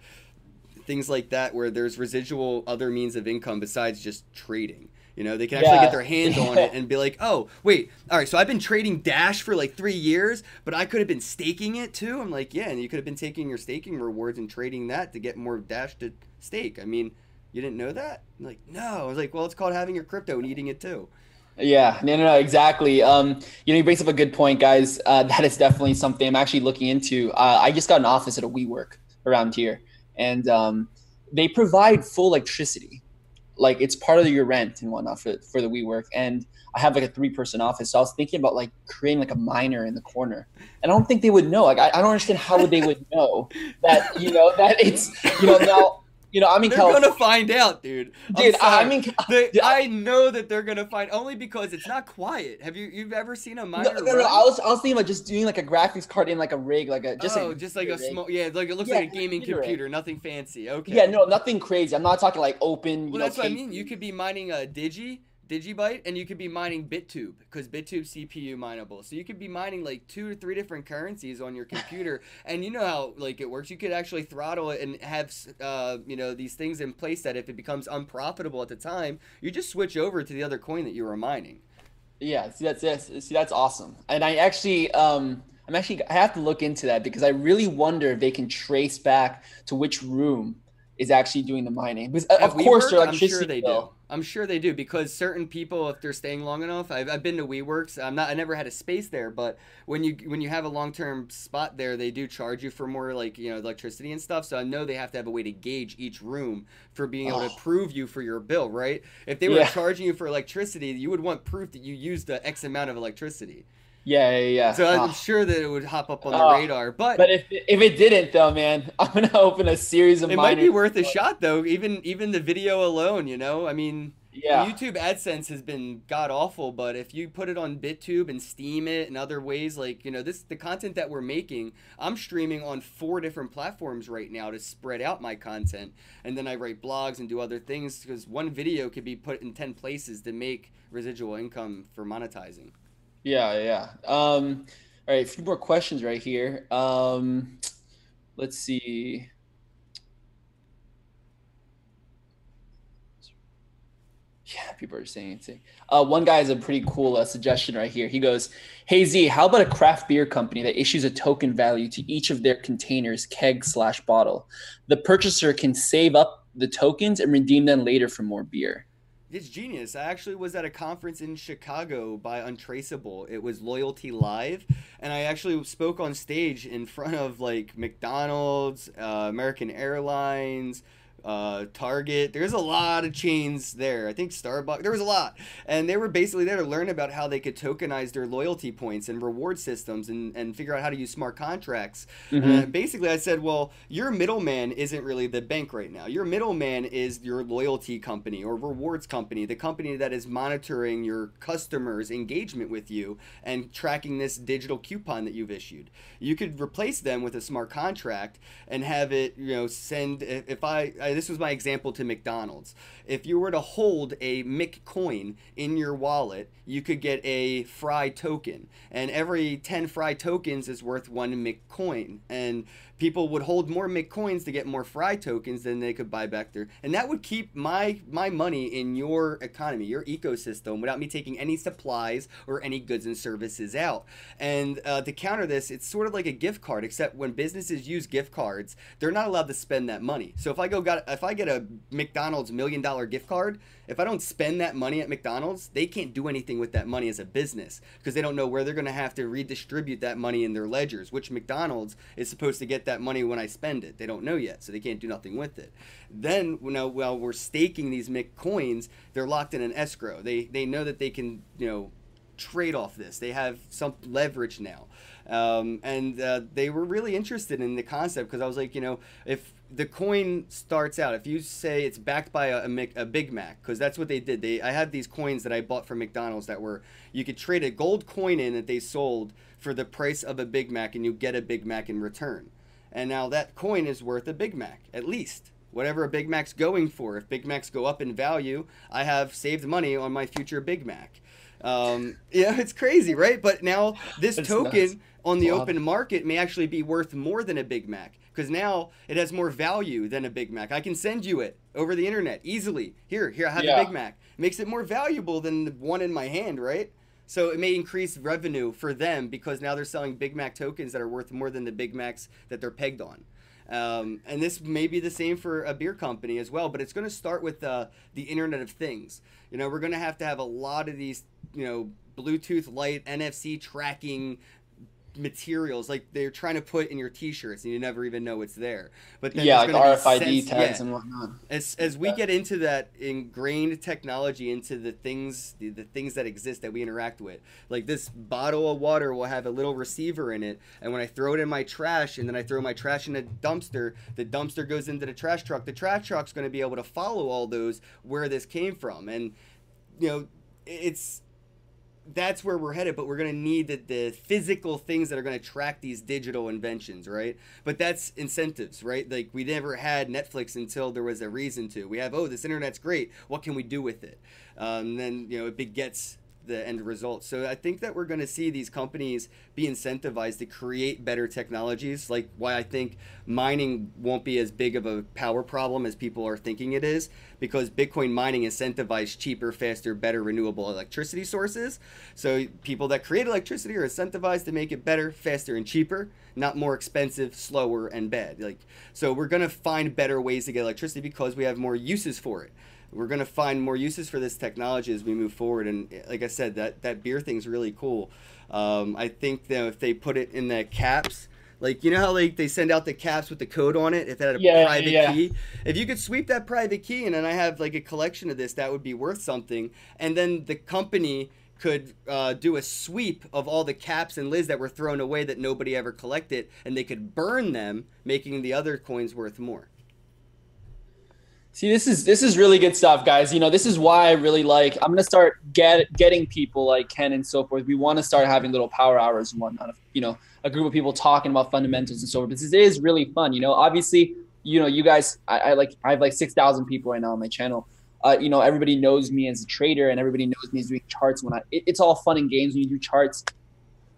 things like that, where there's residual other means of income besides just trading. You know, they can actually yeah. get their hands on it and be like, oh, wait, all right, so I've been trading Dash for like three years, but I could have been staking it too. I'm like, yeah, and you could have been taking your staking rewards and trading that to get more Dash to stake. I mean, you didn't know that? I'm like, no. I was like, well, it's called having your crypto and eating it too. Yeah, no, no, no, exactly. Um, you know, he brings up a good point, guys. Uh, that is definitely something I'm actually looking into. Uh, I just got an office at a WeWork around here, and um, they provide full electricity, like it's part of your rent and whatnot for for the WeWork. And I have like a three person office, so I was thinking about like creating like a miner in the corner. And I don't think they would know. Like, I, I don't understand how they would know that you know that it's you know now you know, I'm in they're California. gonna find out, dude. Dude, I mean, they, I know that they're gonna find only because it's not quiet. Have you you've ever seen a miner? No, no, no, I was I was thinking about just doing like a graphics card in like a rig, like a just oh, like, just like a small yeah, like it looks yeah, like a gaming computer, rig. nothing fancy. Okay. Yeah, no, nothing crazy. I'm not talking like open. well, know, that's what I mean. You could be mining a digi Digibyte, and you could be mining BitTube because BitTube CPU mineable. So you could be mining like two or three different currencies on your computer, and you know how like it works. You could actually throttle it and have uh, you know these things in place that if it becomes unprofitable at the time, you just switch over to the other coin that you were mining. Yeah, see that's yes, see that's awesome. And I actually um I'm actually I have to look into that because I really wonder if they can trace back to which room is actually doing the mining. Because uh, of course, their electricity I'm sure they bill. do. I'm sure they do because certain people, if they're staying long enough, I've, I've been to WeWorks. I'm not. I never had a space there, but when you when you have a long term spot there, they do charge you for more like you know electricity and stuff. So I know they have to have a way to gauge each room for being able oh. to prove you for your bill, right? If they were yeah. charging you for electricity, you would want proof that you used the X amount of electricity. Yeah, yeah, yeah. So I'm oh. sure that it would hop up on the oh. radar. But but if if it didn't though, man, I'm gonna open a series of. It might be worth a shot though. Even even the video alone, you know. I mean, yeah. YouTube AdSense has been god awful, but if you put it on BitTube and Steemit and other ways, like you know, this the content that we're making, I'm streaming on four different platforms right now to spread out my content, and then I write blogs and do other things because one video could be put in ten places to make residual income for monetizing. Yeah, yeah. Um, all right, a few more questions right here. Um, let's see. Yeah, people are saying it. Uh, one guy has a pretty cool uh, suggestion right here. He goes, "Hey Z, how about a craft beer company that issues a token value to each of their containers, keg slash bottle? The purchaser can save up the tokens and redeem them later for more beer." It's genius. I actually was at a conference in Chicago by Untraceable. It was Loyalty Live, and I actually spoke on stage in front of like McDonald's, uh, American Airlines, uh, Target. There's a lot of chains there. I think Starbucks. There was a lot, and they were basically there to learn about how they could tokenize their loyalty points and reward systems, and, and figure out how to use smart contracts. Mm-hmm. And basically, I said, well, your middleman isn't really the bank right now. Your middleman is your loyalty company or rewards company, the company that is monitoring your customers' engagement with you and tracking this digital coupon that you've issued. You could replace them with a smart contract and have it, you know, send if I uh, this was my example to McDonald's. If you were to hold a McCoin in your wallet, you could get a Fry token, and every 10 Fry tokens is worth one McCoin. And people would hold more McCoins to get more Fry tokens than they could buy back there, and that would keep my my money in your economy, your ecosystem, without me taking any supplies or any goods and services out. And uh, to counter this, it's sort of like a gift card, except when businesses use gift cards, they're not allowed to spend that money. So if I go got if I get a McDonald's million dollar gift card, if I don't spend that money at McDonald's, they can't do anything with that money as a business because they don't know where they're going to have to redistribute that money in their ledgers, which McDonald's is supposed to get that money when I spend it. They don't know yet, so they can't do nothing with it. Then, you know, while we're staking these McCoins, they're locked in an escrow. They they know that they can, you know, trade off this. They have some leverage now. Um, and uh, they were really interested in the concept because I was like, you know, if the coin starts out, if you say it's backed by a, a, a Big Mac, because that's what they did. They I had these coins that I bought from McDonald's that were you could trade a gold coin in that they sold for the price of a Big Mac, and you get a Big Mac in return. And now that coin is worth a Big Mac at least whatever a Big Mac's going for. If Big Macs go up in value, I have saved money on my future Big Mac. Um, yeah, it's crazy, right? But now this token nuts. on the wow. open market may actually be worth more than a Big Mac because now it has more value than a Big Mac. I can send you it over the internet easily. Here, here, I have yeah. a Big Mac. Makes it more valuable than the one in my hand, right? So it may increase revenue for them because now they're selling Big Mac tokens that are worth more than the Big Macs that they're pegged on. Um, and this may be the same for a beer company as well, but it's going to start with uh, the Internet of Things. You know, we're going to have to have a lot of these you know Bluetooth light NFC tracking materials like they're trying to put in your t-shirts and you never even know it's there but then yeah like rfid sense, tags yeah. and whatnot as, as we yeah. get into that ingrained technology into the things the, the things that exist that we interact with like this bottle of water will have a little receiver in it and when i throw it in my trash and then i throw my trash in a dumpster the dumpster goes into the trash truck the trash truck's going to be able to follow all those where this came from and you know it's that's where we're headed, but we're going to need the, the physical things that are going to track these digital inventions, right? But that's incentives, right? Like we never had Netflix until there was a reason to. We have, oh, this internet's great. What can we do with it? Um, then, you know, it begets the end result. So I think that we're going to see these companies be incentivized to create better technologies. Like why I think mining won't be as big of a power problem as people are thinking it is, because Bitcoin mining incentivizes cheaper, faster, better renewable electricity sources. So people that create electricity are incentivized to make it better, faster, and cheaper, not more expensive, slower, and bad. Like so, we're going to find better ways to get electricity because we have more uses for it we're going to find more uses for this technology as we move forward. And like I said, that, that beer thing's really cool. Um, I think that if they put it in the caps, like you know how like they send out the caps with the code on it if that had a yeah, private yeah. key. If you could sweep that private key and then I have like a collection of this, that would be worth something. And then the company could uh, do a sweep of all the caps and lids that were thrown away that nobody ever collected, and they could burn them, making the other coins worth more. See, this is this is really good stuff, guys. You know, this is why I really like. I'm gonna start get getting people like Ken and so forth. We want to start having little power hours and whatnot. You know, a group of people talking about fundamentals and so forth. This is really fun. You know, obviously, you know, you guys, I, I like, I have like six thousand people right now on my channel. Uh, you know, everybody knows me as a trader, and everybody knows me as doing charts. When I, it, it's all fun and games when you do charts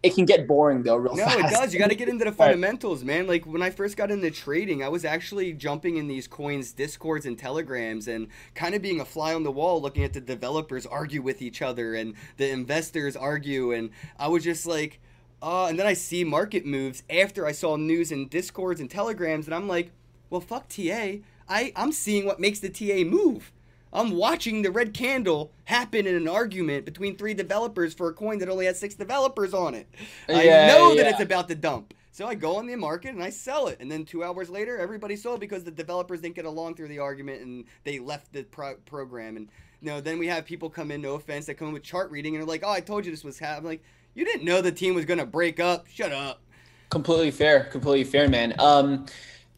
it can get boring though real fast. no, fast. it does. You got to get into the fundamentals, man. Like when I first got into trading, I was actually jumping in these coins discords and telegrams and kind of being a fly on the wall looking at the developers argue with each other and the investors argue and I was just like uh, and then I see market moves after I saw news in discords and telegrams and I'm like, "Well, fuck TA. I I'm seeing what makes the TA move." I'm watching the red candle happen in an argument between three developers for a coin that only has six developers on it. Yeah, I know yeah. that it's about to dump. So I go on the market and I sell it. And then two hours later, everybody sold because the developers didn't get along through the argument and they left the pro- program. And you know, then we have people come in, no offense, that come in with chart reading and are like, oh, I told you this was happening. Like, you didn't know the team was going to break up. Shut up. Completely fair. Completely fair, man. Um,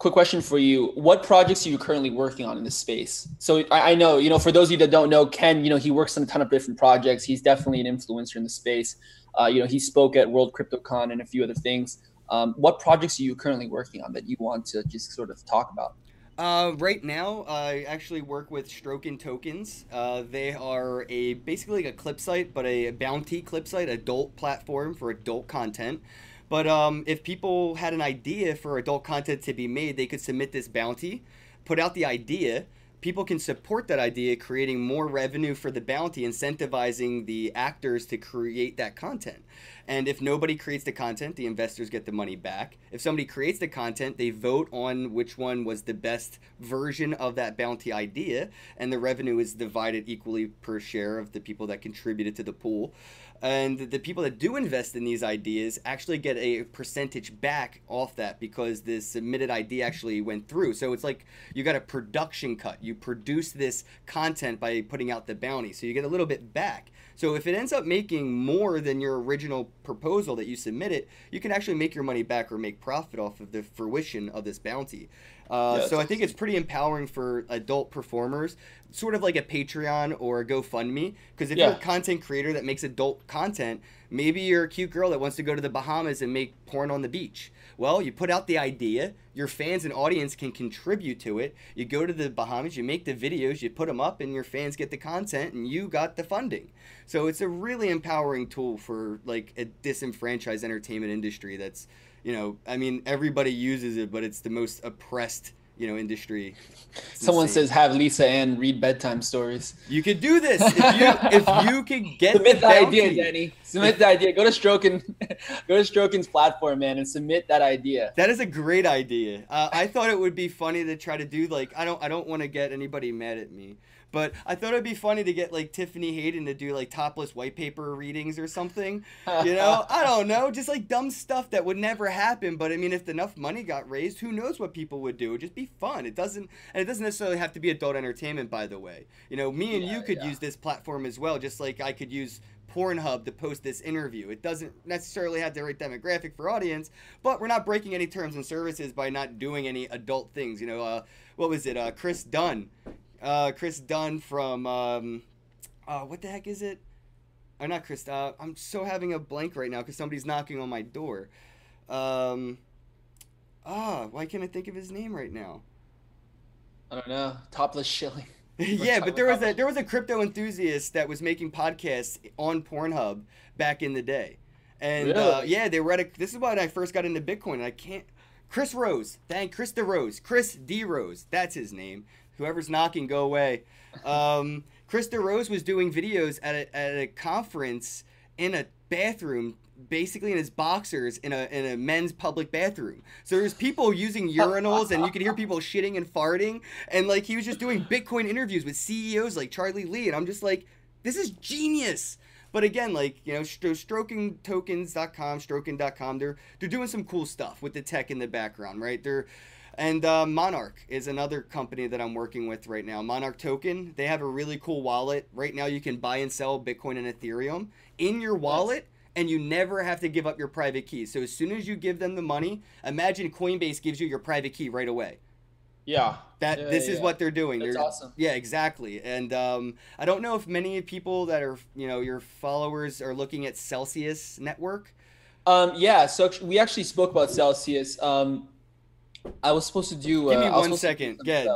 quick question for you. What projects are you currently working on in this space? So I, I, know you know for those of you that don't know ken you know he works on a ton of different projects. He's definitely an influencer in the space. Uh, you know he spoke at world cryptocon and a few other things. Um, what projects are you currently working on that you want to just sort of talk about? Uh, right now, I actually work with Stroken Tokens. Uh, they are a basically like a clip site, but a bounty clip site, adult platform for adult content. But um, if people had an idea for adult content to be made, they could submit this bounty, put out the idea. People can support that idea, creating more revenue for the bounty, incentivizing the actors to create that content. And if nobody creates the content, the investors get the money back. If somebody creates the content, they vote on which one was the best version of that bounty idea, and the revenue is divided equally per share of the people that contributed to the pool and the people that do invest in these ideas actually get a percentage back off that because the submitted idea actually went through. So it's like you got a production cut. You produce this content by putting out the bounty. So you get a little bit back. So if it ends up making more than your original proposal that you submitted you can actually make your money back or make profit off of the fruition of this bounty uh, so I think it's pretty empowering for adult performers, sort of like a Patreon or a GoFundMe. Because if yeah. you're a content creator that makes adult content, maybe you're a cute girl that wants to go to the Bahamas and make porn on the beach. Well, you put out the idea, your fans and audience can contribute to it. You go to the Bahamas, you make the videos, you put them up, and your fans get the content, and you got the funding. So it's a really empowering tool for like a disenfranchised entertainment industry that's you know, I mean, everybody uses it, but it's the most oppressed, you know, industry. It's Someone insane. says have Lisa Ann read bedtime stories. You could do this if you if you could get submit the, the idea, Danny. Submit the idea. Go to Stroken, go to Stroken's platform, man, and submit that idea. That is a great idea. Uh, I thought it would be funny to try to do like I don't I don't want to get anybody mad at me, But I thought it'd be funny to get like Tiffany Hayden to do like topless white paper readings or something. You know, I don't know, just like dumb stuff that would never happen. But I mean, if enough money got raised, who knows what people would do? It'd just be fun. It doesn't, and it doesn't necessarily have to be adult entertainment. By the way, you know, me and Yeah, you could yeah. use this platform as well, just like I could use Pornhub to post this interview. It doesn't necessarily have the right demographic for audience, but we're not breaking any terms and services by not doing any adult things. You know, uh, what was it? Uh, Chris Dunn, uh, Chris Dunn from um, uh, what the heck is it? Or not Chris. Uh, I'm so having a blank right now because somebody's knocking on my door. Um, ah, why can't I think of his name right now? I don't know. Topless shilling. yeah, but there was a there was a crypto enthusiast that was making podcasts on Pornhub back in the day, and uh, yeah, they were at a. This is when I first got into Bitcoin. And I can't. Chris Rose, thank Chris DeRose, Chris D Rose, that's his name. Whoever's knocking, go away. Um, Chris DeRose was doing videos at a, at a conference in a bathroom, basically in his boxers in a in a men's public bathroom. So there's people using urinals, and you could hear people shitting and farting, and like he was just doing Bitcoin interviews with CEOs like Charlie Lee, and I'm just like, this is genius. But again, like you know, stro- strokingtokens.com, stroking.com, they're they're doing some cool stuff with the tech in the background, right? They're and uh, Monarch is another company that I'm working with right now. Monarch Token, they have a really cool wallet. Right now, you can buy and sell Bitcoin and Ethereum in your wallet, and you never have to give up your private key. So as soon as you give them the money, imagine Coinbase gives you your private key right away. Yeah. That Yeah, this is yeah. what they're doing. That's they're, awesome. Yeah, exactly. And um, I don't know if many people that are you know your followers are looking at Celsius Network. Um, yeah, so we actually spoke about Celsius. Um, I was supposed to do. Give me uh, I was one supposed to do second. some Good.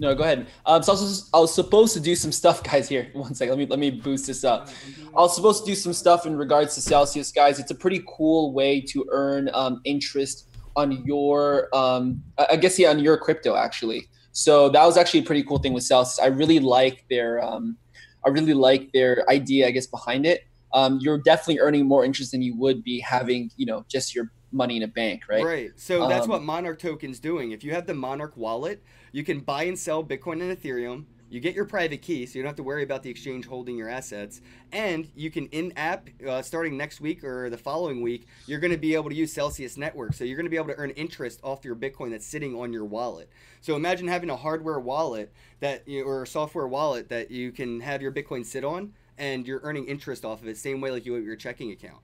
No, go ahead. Um, so I was, I was supposed to do some stuff, guys. Here, one second. Let me let me boost this up. I was supposed to do some stuff in regards to Celsius, guys. It's a pretty cool way to earn um, interest on your, um, I guess yeah, on your crypto actually. So that was actually a pretty cool thing with Celsius. I really like their, um, I really like their idea, I guess, behind it. Um, you're definitely earning more interest than you would be having, you know, just your money in a bank, right? Right. So that's Um, what Monarch Token's doing. If you have the Monarch wallet, you can buy and sell Bitcoin and Ethereum. You get your private key, so you don't have to worry about the exchange holding your assets. And you can in app, uh, starting next week or the following week, you're going to be able to use Celsius Network. So you're going to be able to earn interest off your Bitcoin that's sitting on your wallet. So imagine having a hardware wallet that you, or a software wallet that you can have your Bitcoin sit on, and you're earning interest off of it, same way like you would your checking account.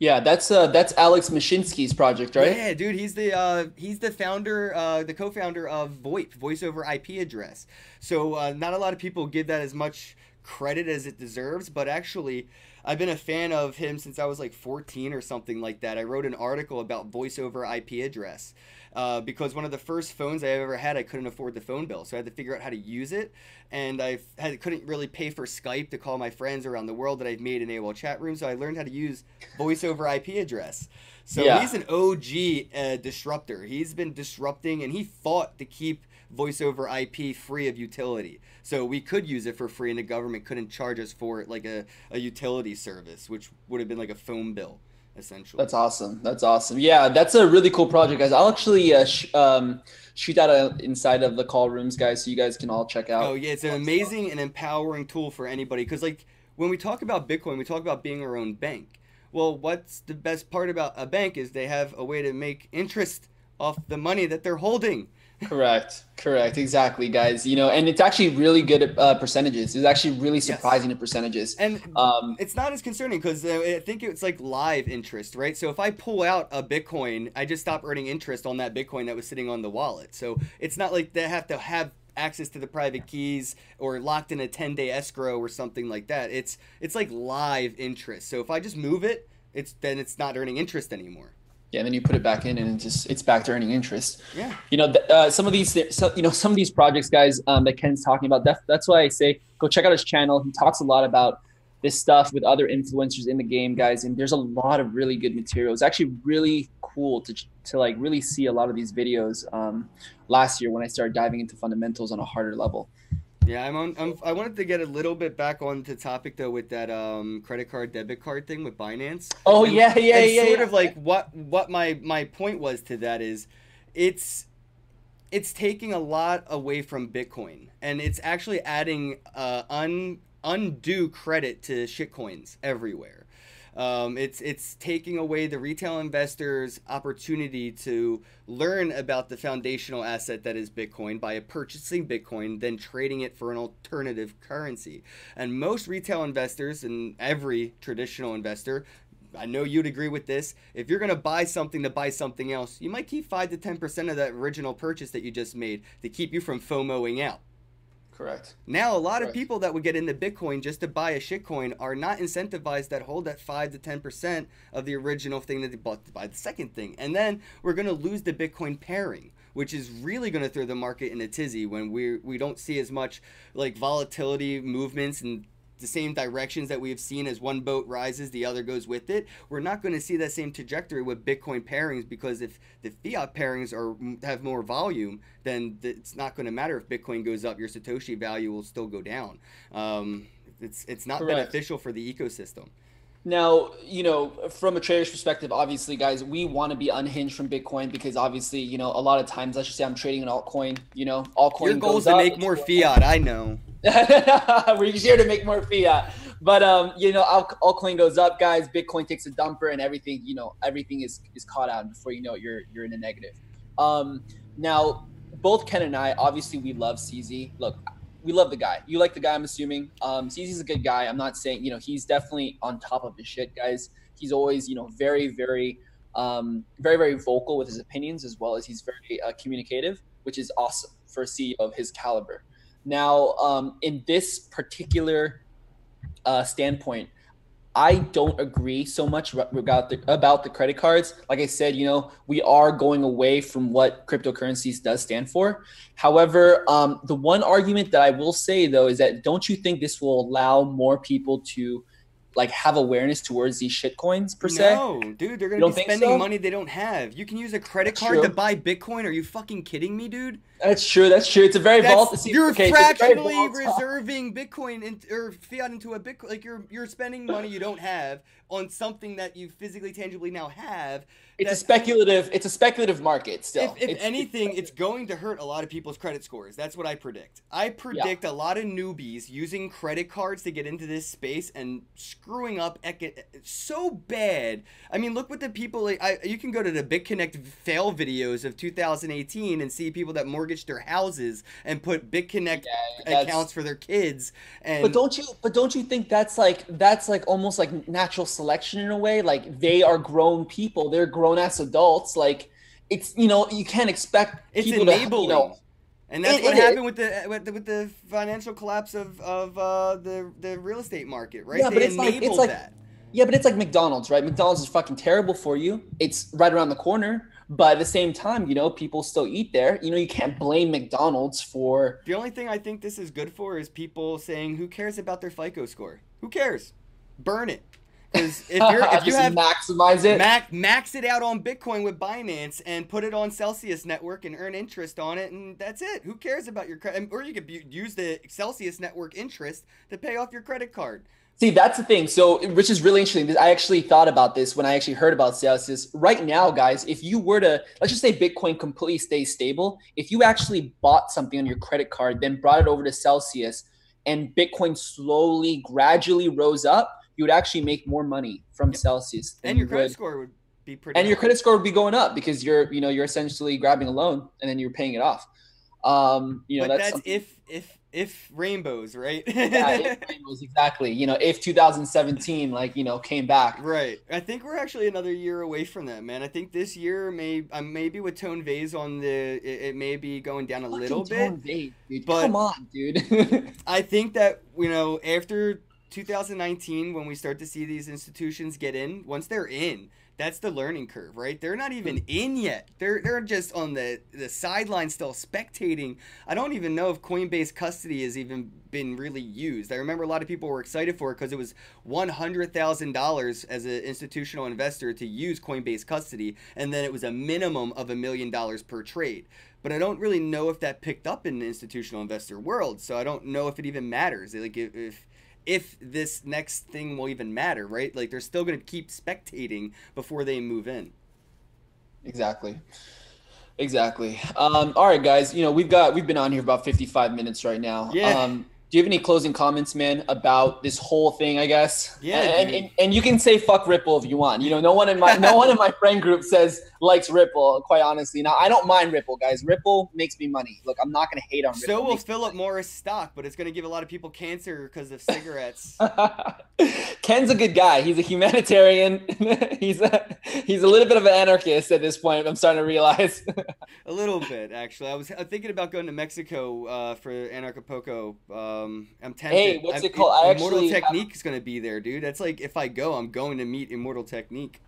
Yeah, that's uh, that's Alex Mashinsky's project, right? Yeah, dude, he's the uh, he's the founder, uh, the co-founder of VoIP, Voice over IP Address. So uh, not a lot of people give that as much credit as it deserves, but actually, I've been a fan of him since I was like 14 or something like that. I wrote an article about voice over IP address. Uh, because one of the first phones I ever had, I couldn't afford the phone bill, so I had to figure out how to use it, and I had, couldn't really pay for Skype to call my friends around the world that I've made in AOL chat room, so I learned how to use voice over IP address. So Yeah. he's an OG uh, disruptor. He's been disrupting, and he fought to keep voice over IP free of utility. So we could use it for free, and the government couldn't charge us for it like a, a utility service, which would have been like a phone bill, essentially. That's awesome. That's awesome. Yeah, that's a really cool project, guys. I'll actually uh, sh- um, shoot that uh, inside of the call rooms, guys, so you guys can all check out. Oh yeah, it's an amazing and empowering tool for anybody. Because like when we talk about Bitcoin, we talk about being our own bank. Well, what's the best part about a bank is they have a way to make interest off the money that they're holding. Correct. Correct. Exactly, guys. You know, and it's actually really good at uh, percentages. It's actually really surprising at percentages. And Um, it's not as concerning because uh, I think it's like live interest, right? So if I pull out a Bitcoin, I just stop earning interest on that Bitcoin that was sitting on the wallet. So it's not like they have to have access to the private keys or locked in a 10 day escrow or something like that. It's it's like live interest. So if I just move it, it's then it's not earning interest anymore. Yeah, and then you put it back in, and it just it's back to earning interest. Yeah. You know, uh, some of these, so, you know, some of these projects, guys, um, that Ken's talking about. That, that's why I say go check out his channel. He talks a lot about this stuff with other influencers in the game, guys, and there's a lot of really good material. It's actually really cool to to like really see a lot of these videos. Um, last year when I started diving into fundamentals on a harder level. Yeah, I'm on. I'm, I wanted to get a little bit back on the topic though with that um, credit card debit card thing with Binance. Oh And- yeah, yeah, and yeah. sort yeah. of like what what my my point was to that is, it's it's taking a lot away from Bitcoin, and it's actually adding uh, un undue credit to shitcoins everywhere. Um, it's it's taking away the retail investors' opportunity to learn about the foundational asset that is Bitcoin by purchasing Bitcoin, then trading it for an alternative currency. And most retail investors and every traditional investor I know you'd agree with this. If you're going to buy something to buy something else, you might keep 5 to 10% of that original purchase that you just made to keep you from FOMOing out. Correct. Now, a lot Correct. of people that would get into Bitcoin just to buy a shitcoin are not incentivized that hold that 5 to 10% of the original thing that they bought to buy the second thing. And then we're going to lose the Bitcoin pairing which is really going to throw the market in a tizzy when we we don't see as much like volatility movements and the same directions that we have seen as one boat rises, the other goes with it. We're not going to see that same trajectory with Bitcoin pairings because if the fiat pairings are have more volume, then it's not going to matter if Bitcoin goes up. Your Satoshi value will still go down. Um, it's it's not Correct. beneficial for the ecosystem. Now, you know, from a trader's perspective, obviously, guys, we want to be unhinged from Bitcoin because obviously, you know, a lot of times, let's just say I'm trading an altcoin, you know, altcoin. Your goal is to make more fiat. I know. We're here to make more fiat. But um, you know, altcoin goes up, guys. Bitcoin takes a dumper, and everything, you know, everything is is caught out. before you know it, you're you're in a negative. Um, now, both Ken and I, obviously, we love CZ. Look, we love the guy. You like the guy, I'm assuming. Um, CZ's a good guy. I'm not saying, you know, he's definitely on top of his shit, guys. He's always, you know, very, very, um, very, very vocal with his opinions as well as he's very uh, communicative, which is awesome for a CEO of his caliber. Now, um, in this particular uh, standpoint, I don't agree so much about the, about the credit cards. Like I said, you know, we are going away from what cryptocurrencies does stand for. However, um, the one argument that I will say though is that don't you think this will allow more people to like have awareness towards these shit coins per se? No, dude, they're gonna be spending so? money they don't have. You can use a credit That's card true. to buy Bitcoin. Are you fucking kidding me, dude? That's true. That's true. It's a very volatile. You're okay, fractionally reserving Bitcoin in, or fiat into a Bitcoin. Like you're you're spending money you don't have on something that you physically tangibly now have. It's a speculative. It's a speculative market still. If, if it's, anything, it's, it's, going to hurt a lot of people's credit scores. That's what I predict. I predict yeah. a lot of newbies using credit cards to get into this space and screwing up so bad. I mean, look what the people. Like, I, you can go to the BitConnect fail videos of 2018 and see people that mortgaged their houses and put BitConnect yeah, accounts for their kids. And but don't you? But don't you think that's like that's like almost like natural selection in a way? Like they are grown people. They're grown ass adults. Like it's you know you can't expect it's people enabling. to you know. And that's it, what it, happened with the, with the with the financial collapse of of uh, the the real estate market, right? Yeah, they but it's like it's like that. yeah, but it's like McDonald's, right? McDonald's is fucking terrible for you. It's right around the corner, but at the same time, you know, people still eat there. You know, you can't blame McDonald's for. The only thing I think this is good for is people saying, "Who cares about their FICO score? Who cares? Burn it." Because if you're if you have maximize it, max, max it out on Bitcoin with Binance and put it on Celsius network and earn interest on it, and that's it. Who cares about your credit? Or you could use the Celsius network interest to pay off your credit card. See, that's the thing. So, which is really interesting. I actually thought about this when I actually heard about Celsius. Right now, guys, if you were to, let's just say Bitcoin completely stays stable, if you actually bought something on your credit card, then brought it over to Celsius, and Bitcoin slowly, gradually rose up, you would actually make more money from yep. Celsius. And your credit would, score would be pretty. And high. your credit score would be going up because you're, you know, you're essentially grabbing a loan and then you're paying it off. Um, you know, but that's, that's if if if rainbows, right? yeah, if rainbows, exactly. You know, if 2017 like you know came back, right? I think we're actually another year away from that, man. I think this year may uh, maybe with Tone Vays on the it, it, may be going down a Fucking little bit. Vays, dude. But Come on, dude. I think that you know after 2019 when we start to see these institutions get in once they're in that's the learning curve right? They're not even hmm. in yet. They're they're just on the the sideline still spectating. I don't even know if coinbase custody has even been really used. I remember a lot of people were excited for it because it was $100000 as an institutional investor to use coinbase custody and then it was a minimum of a million dollars per trade. But I don't really know if that picked up in the institutional investor world. So I don't know if it even matters. Like if, if if this next thing will even matter, right? Like they're still going to keep spectating before they move in. Exactly. Exactly. Um, all right, guys. You know we've got we've been on here about fifty five minutes right now. Yeah. Um, do you have any closing comments, man, about this whole thing? I guess. Yeah, And, and, and you can say fuck Ripple if you want. You know, no one in my no one in my friend group says likes Ripple. Quite honestly, now I don't mind Ripple, guys. Ripple makes me money. Look, I'm not gonna hate on Ripple. So will Philip Morris stock, but it's going to give a lot of people cancer because of cigarettes. Ken's a good guy. He's a humanitarian. he's a he's a little bit of an anarchist at this point. I'm starting to realize. a little bit, actually. I was uh, thinking about going to Mexico uh, for Anarchapulco. Um, I'm tempted. Hey, what's I- it called? I Immortal actually- Technique is going to be there, dude. That's like if I go, I'm going to meet Immortal Technique.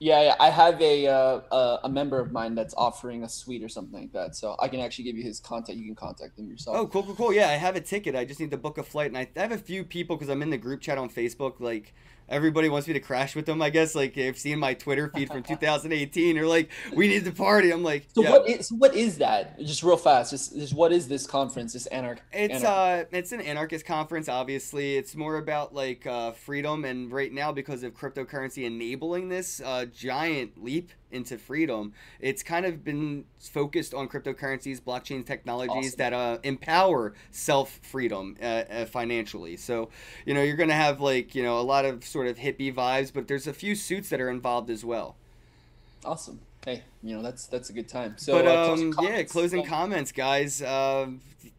yeah, yeah, I have a, uh, a a member of mine that's offering a suite or something like that, so I can actually give you his contact. You can contact him yourself. Oh, cool, cool, cool. Yeah, I have a ticket. I just need to book a flight, and I, I have a few people because I'm in the group chat on Facebook. Like everybody wants me to crash with them. I guess like they've seen my Twitter feed from 2018. They're like, "We need to party." I'm like, So yeah. what is so what is that? Just real fast. Just, just what is this conference? This anarch. It's anarch- uh, it's an anarchist conference. Obviously, it's more about like uh, freedom, and right now, because of cryptocurrency enabling this uh, giant leap into freedom, it's kind of been focused on cryptocurrencies, blockchain technologies Awesome. that uh, empower self freedom uh, uh, financially. So, you know, you're gonna have like you know a lot of sort of hippie vibes, but there's a few suits that are involved as well. awesome. Hey, you know that's that's a good time. So, but uh, um, closing yeah, closing comments, guys. Uh,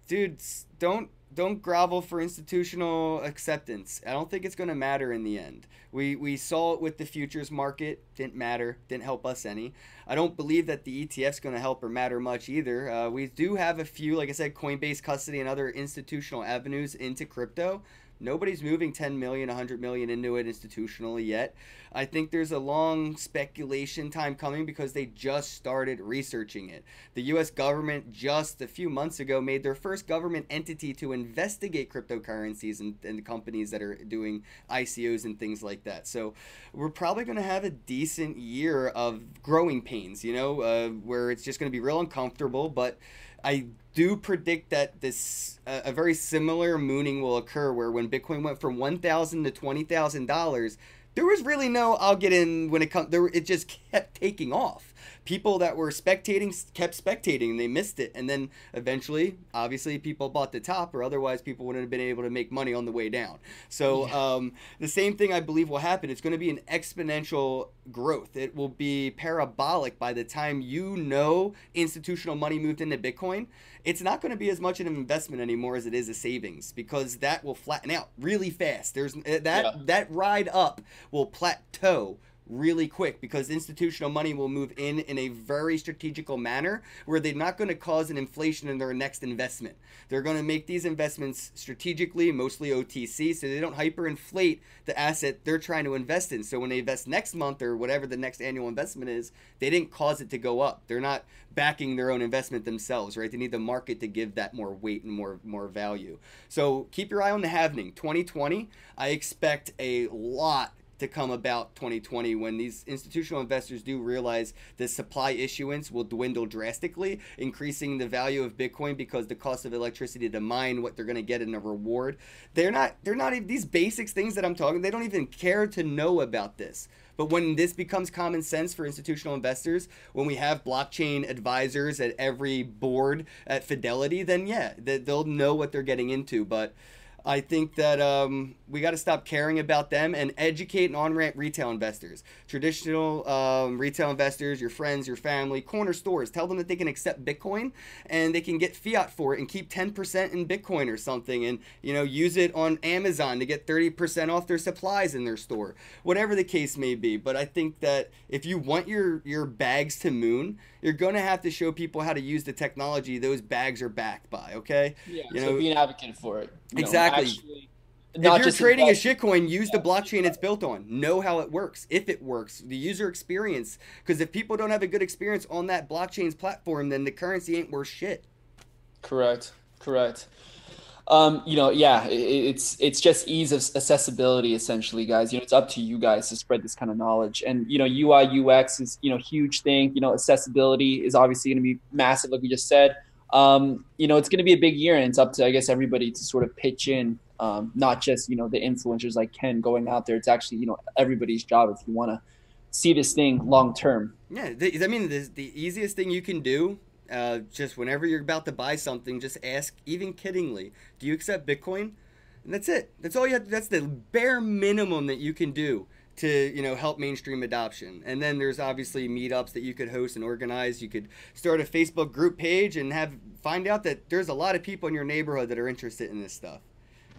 dudes, don't don't grovel for institutional acceptance. I don't think it's going to matter in the end. We we saw it with the futures market. Didn't matter. Didn't help us any. I don't believe that the ETF's going to help or matter much either. Uh, we do have a few, like I said, Coinbase custody and other institutional avenues into crypto. Nobody's moving 10 million, 100 million into it institutionally yet. I think there's a long speculation time coming because they just started researching it. The US government just a few months ago made their first government entity to investigate cryptocurrencies and, and companies that are doing ICOs and things like that. So we're probably going to have a decent year of growing pains, you know, uh, where it's just going to be real uncomfortable, but I do predict that this uh, a very similar mooning will occur where when Bitcoin went from one thousand to twenty thousand dollars, there was really no I'll get in when it comes. There it just kept taking off. People that were spectating kept spectating and they missed it, and then eventually, obviously, people bought the top, or otherwise people wouldn't have been able to make money on the way down. So um, the same thing I believe will happen. It's going to be an exponential growth. It will be parabolic by the time you know institutional money moved into Bitcoin. It's not going to be as much an investment anymore as it is a savings because that will flatten out really fast. There's uh, that Yeah. that ride up will plateau really quick because institutional money will move in in a very strategical manner where they're not going to cause an inflation in their next investment. They're going to make these investments strategically, mostly OTC, so they don't hyperinflate the asset they're trying to invest in. So when they invest next month or whatever the next annual investment is, they didn't cause it to go up. They're not backing their own investment themselves, right? They need the market to give that more weight and more more value. So keep your eye on the happening. 2020, I expect a lot to come about 2020 when these institutional investors do realize the supply issuance will dwindle drastically, increasing the value of Bitcoin because the cost of electricity to mine what they're going to get in a reward. They're not they're not even these basics things that I'm talking, they don't even care to know about this. But when this becomes common sense for institutional investors, when we have blockchain advisors at every board at Fidelity, then yeah, they- they'll know what they're getting into. But I think that um, we got to stop caring about them and educate and on ramp retail investors, traditional um, retail investors, your friends, your family, corner stores. Tell them that they can accept Bitcoin and they can get fiat for it and keep 10% in Bitcoin or something, and you know use it on Amazon to get 30% off their supplies in their store, whatever the case may be. But I think that if you want your your bags to moon, you're gonna have to show people how to use the technology those bags are backed by. Okay. Yeah, You so know- be an advocate for it. You know, Exactly. actually- if you're trading a shitcoin, use the blockchain it's built on. Know how it works, if it works, the user experience. Because if people don't have a good experience on that blockchain's platform, then the currency ain't worth shit. Correct. Correct. Um, you know, yeah, i- i it's it's just ease of accessibility essentially, guys. You know, it's up to you guys to spread this kind of knowledge. And you know, UI UX is you know huge thing. You know, accessibility is obviously going to be massive, like we just said. Um, you know, it's going to be a big year, and it's up to I guess everybody to sort of pitch in. Um, not just you know the influencers like Kenn going out there. It's actually you know everybody's job if you want to see this thing long term. Yeah, I mean, the, the easiest thing you can do, uh, just whenever you're about to buy something, just ask, even kiddingly, do you accept Bitcoin? And that's it. That's all you have. To, That's the bare minimum that you can do to you know help mainstream adoption. And then there's obviously meetups that you could host and organize. You could start a Facebook group page and have find out that there's a lot of people in your neighborhood that are interested in this stuff.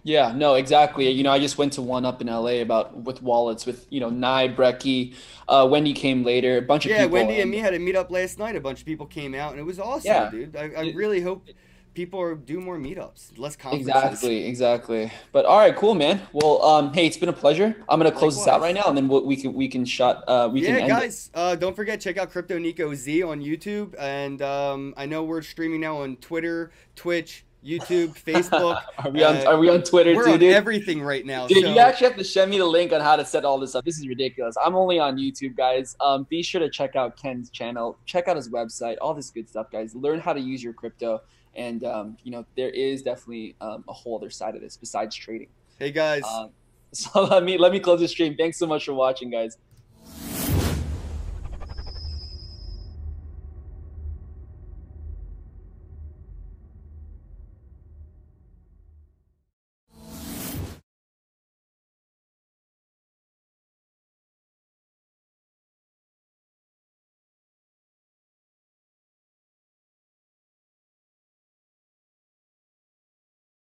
Yeah, no, exactly. You know, I just went to one up in LA about with wallets with you know Nye Brecky, uh, Wendy came later, a bunch of yeah, people. Wendy and me had a meetup last night. A bunch of people came out, and it was awesome, Yeah. dude. I, I really hope people are, do more meetups, less conferences. Exactly, exactly. But all right, cool, man. Well, um, hey, it's been a pleasure. I'm gonna close this out right now, and then we'll, we can we can shut uh we can yeah, end guys, uh, don't forget check out Crypto Nekoz on YouTube, and um, I know we're streaming now on Twitter, Twitch, YouTube, Facebook. Are we on Uh, Are we on Twitter we're too, on dude? everything right now. Dude, so you actually have to send me the link on how to set all this up. This is ridiculous. I'm only on YouTube, guys. Um, be sure to check out Kenn's channel, check out his website, all this good stuff, guys. Learn how to use your crypto, and um, you know there is definitely um, a whole other side of this besides trading. hey guys, Um, so let me let me close the stream. Thanks so much for watching, guys.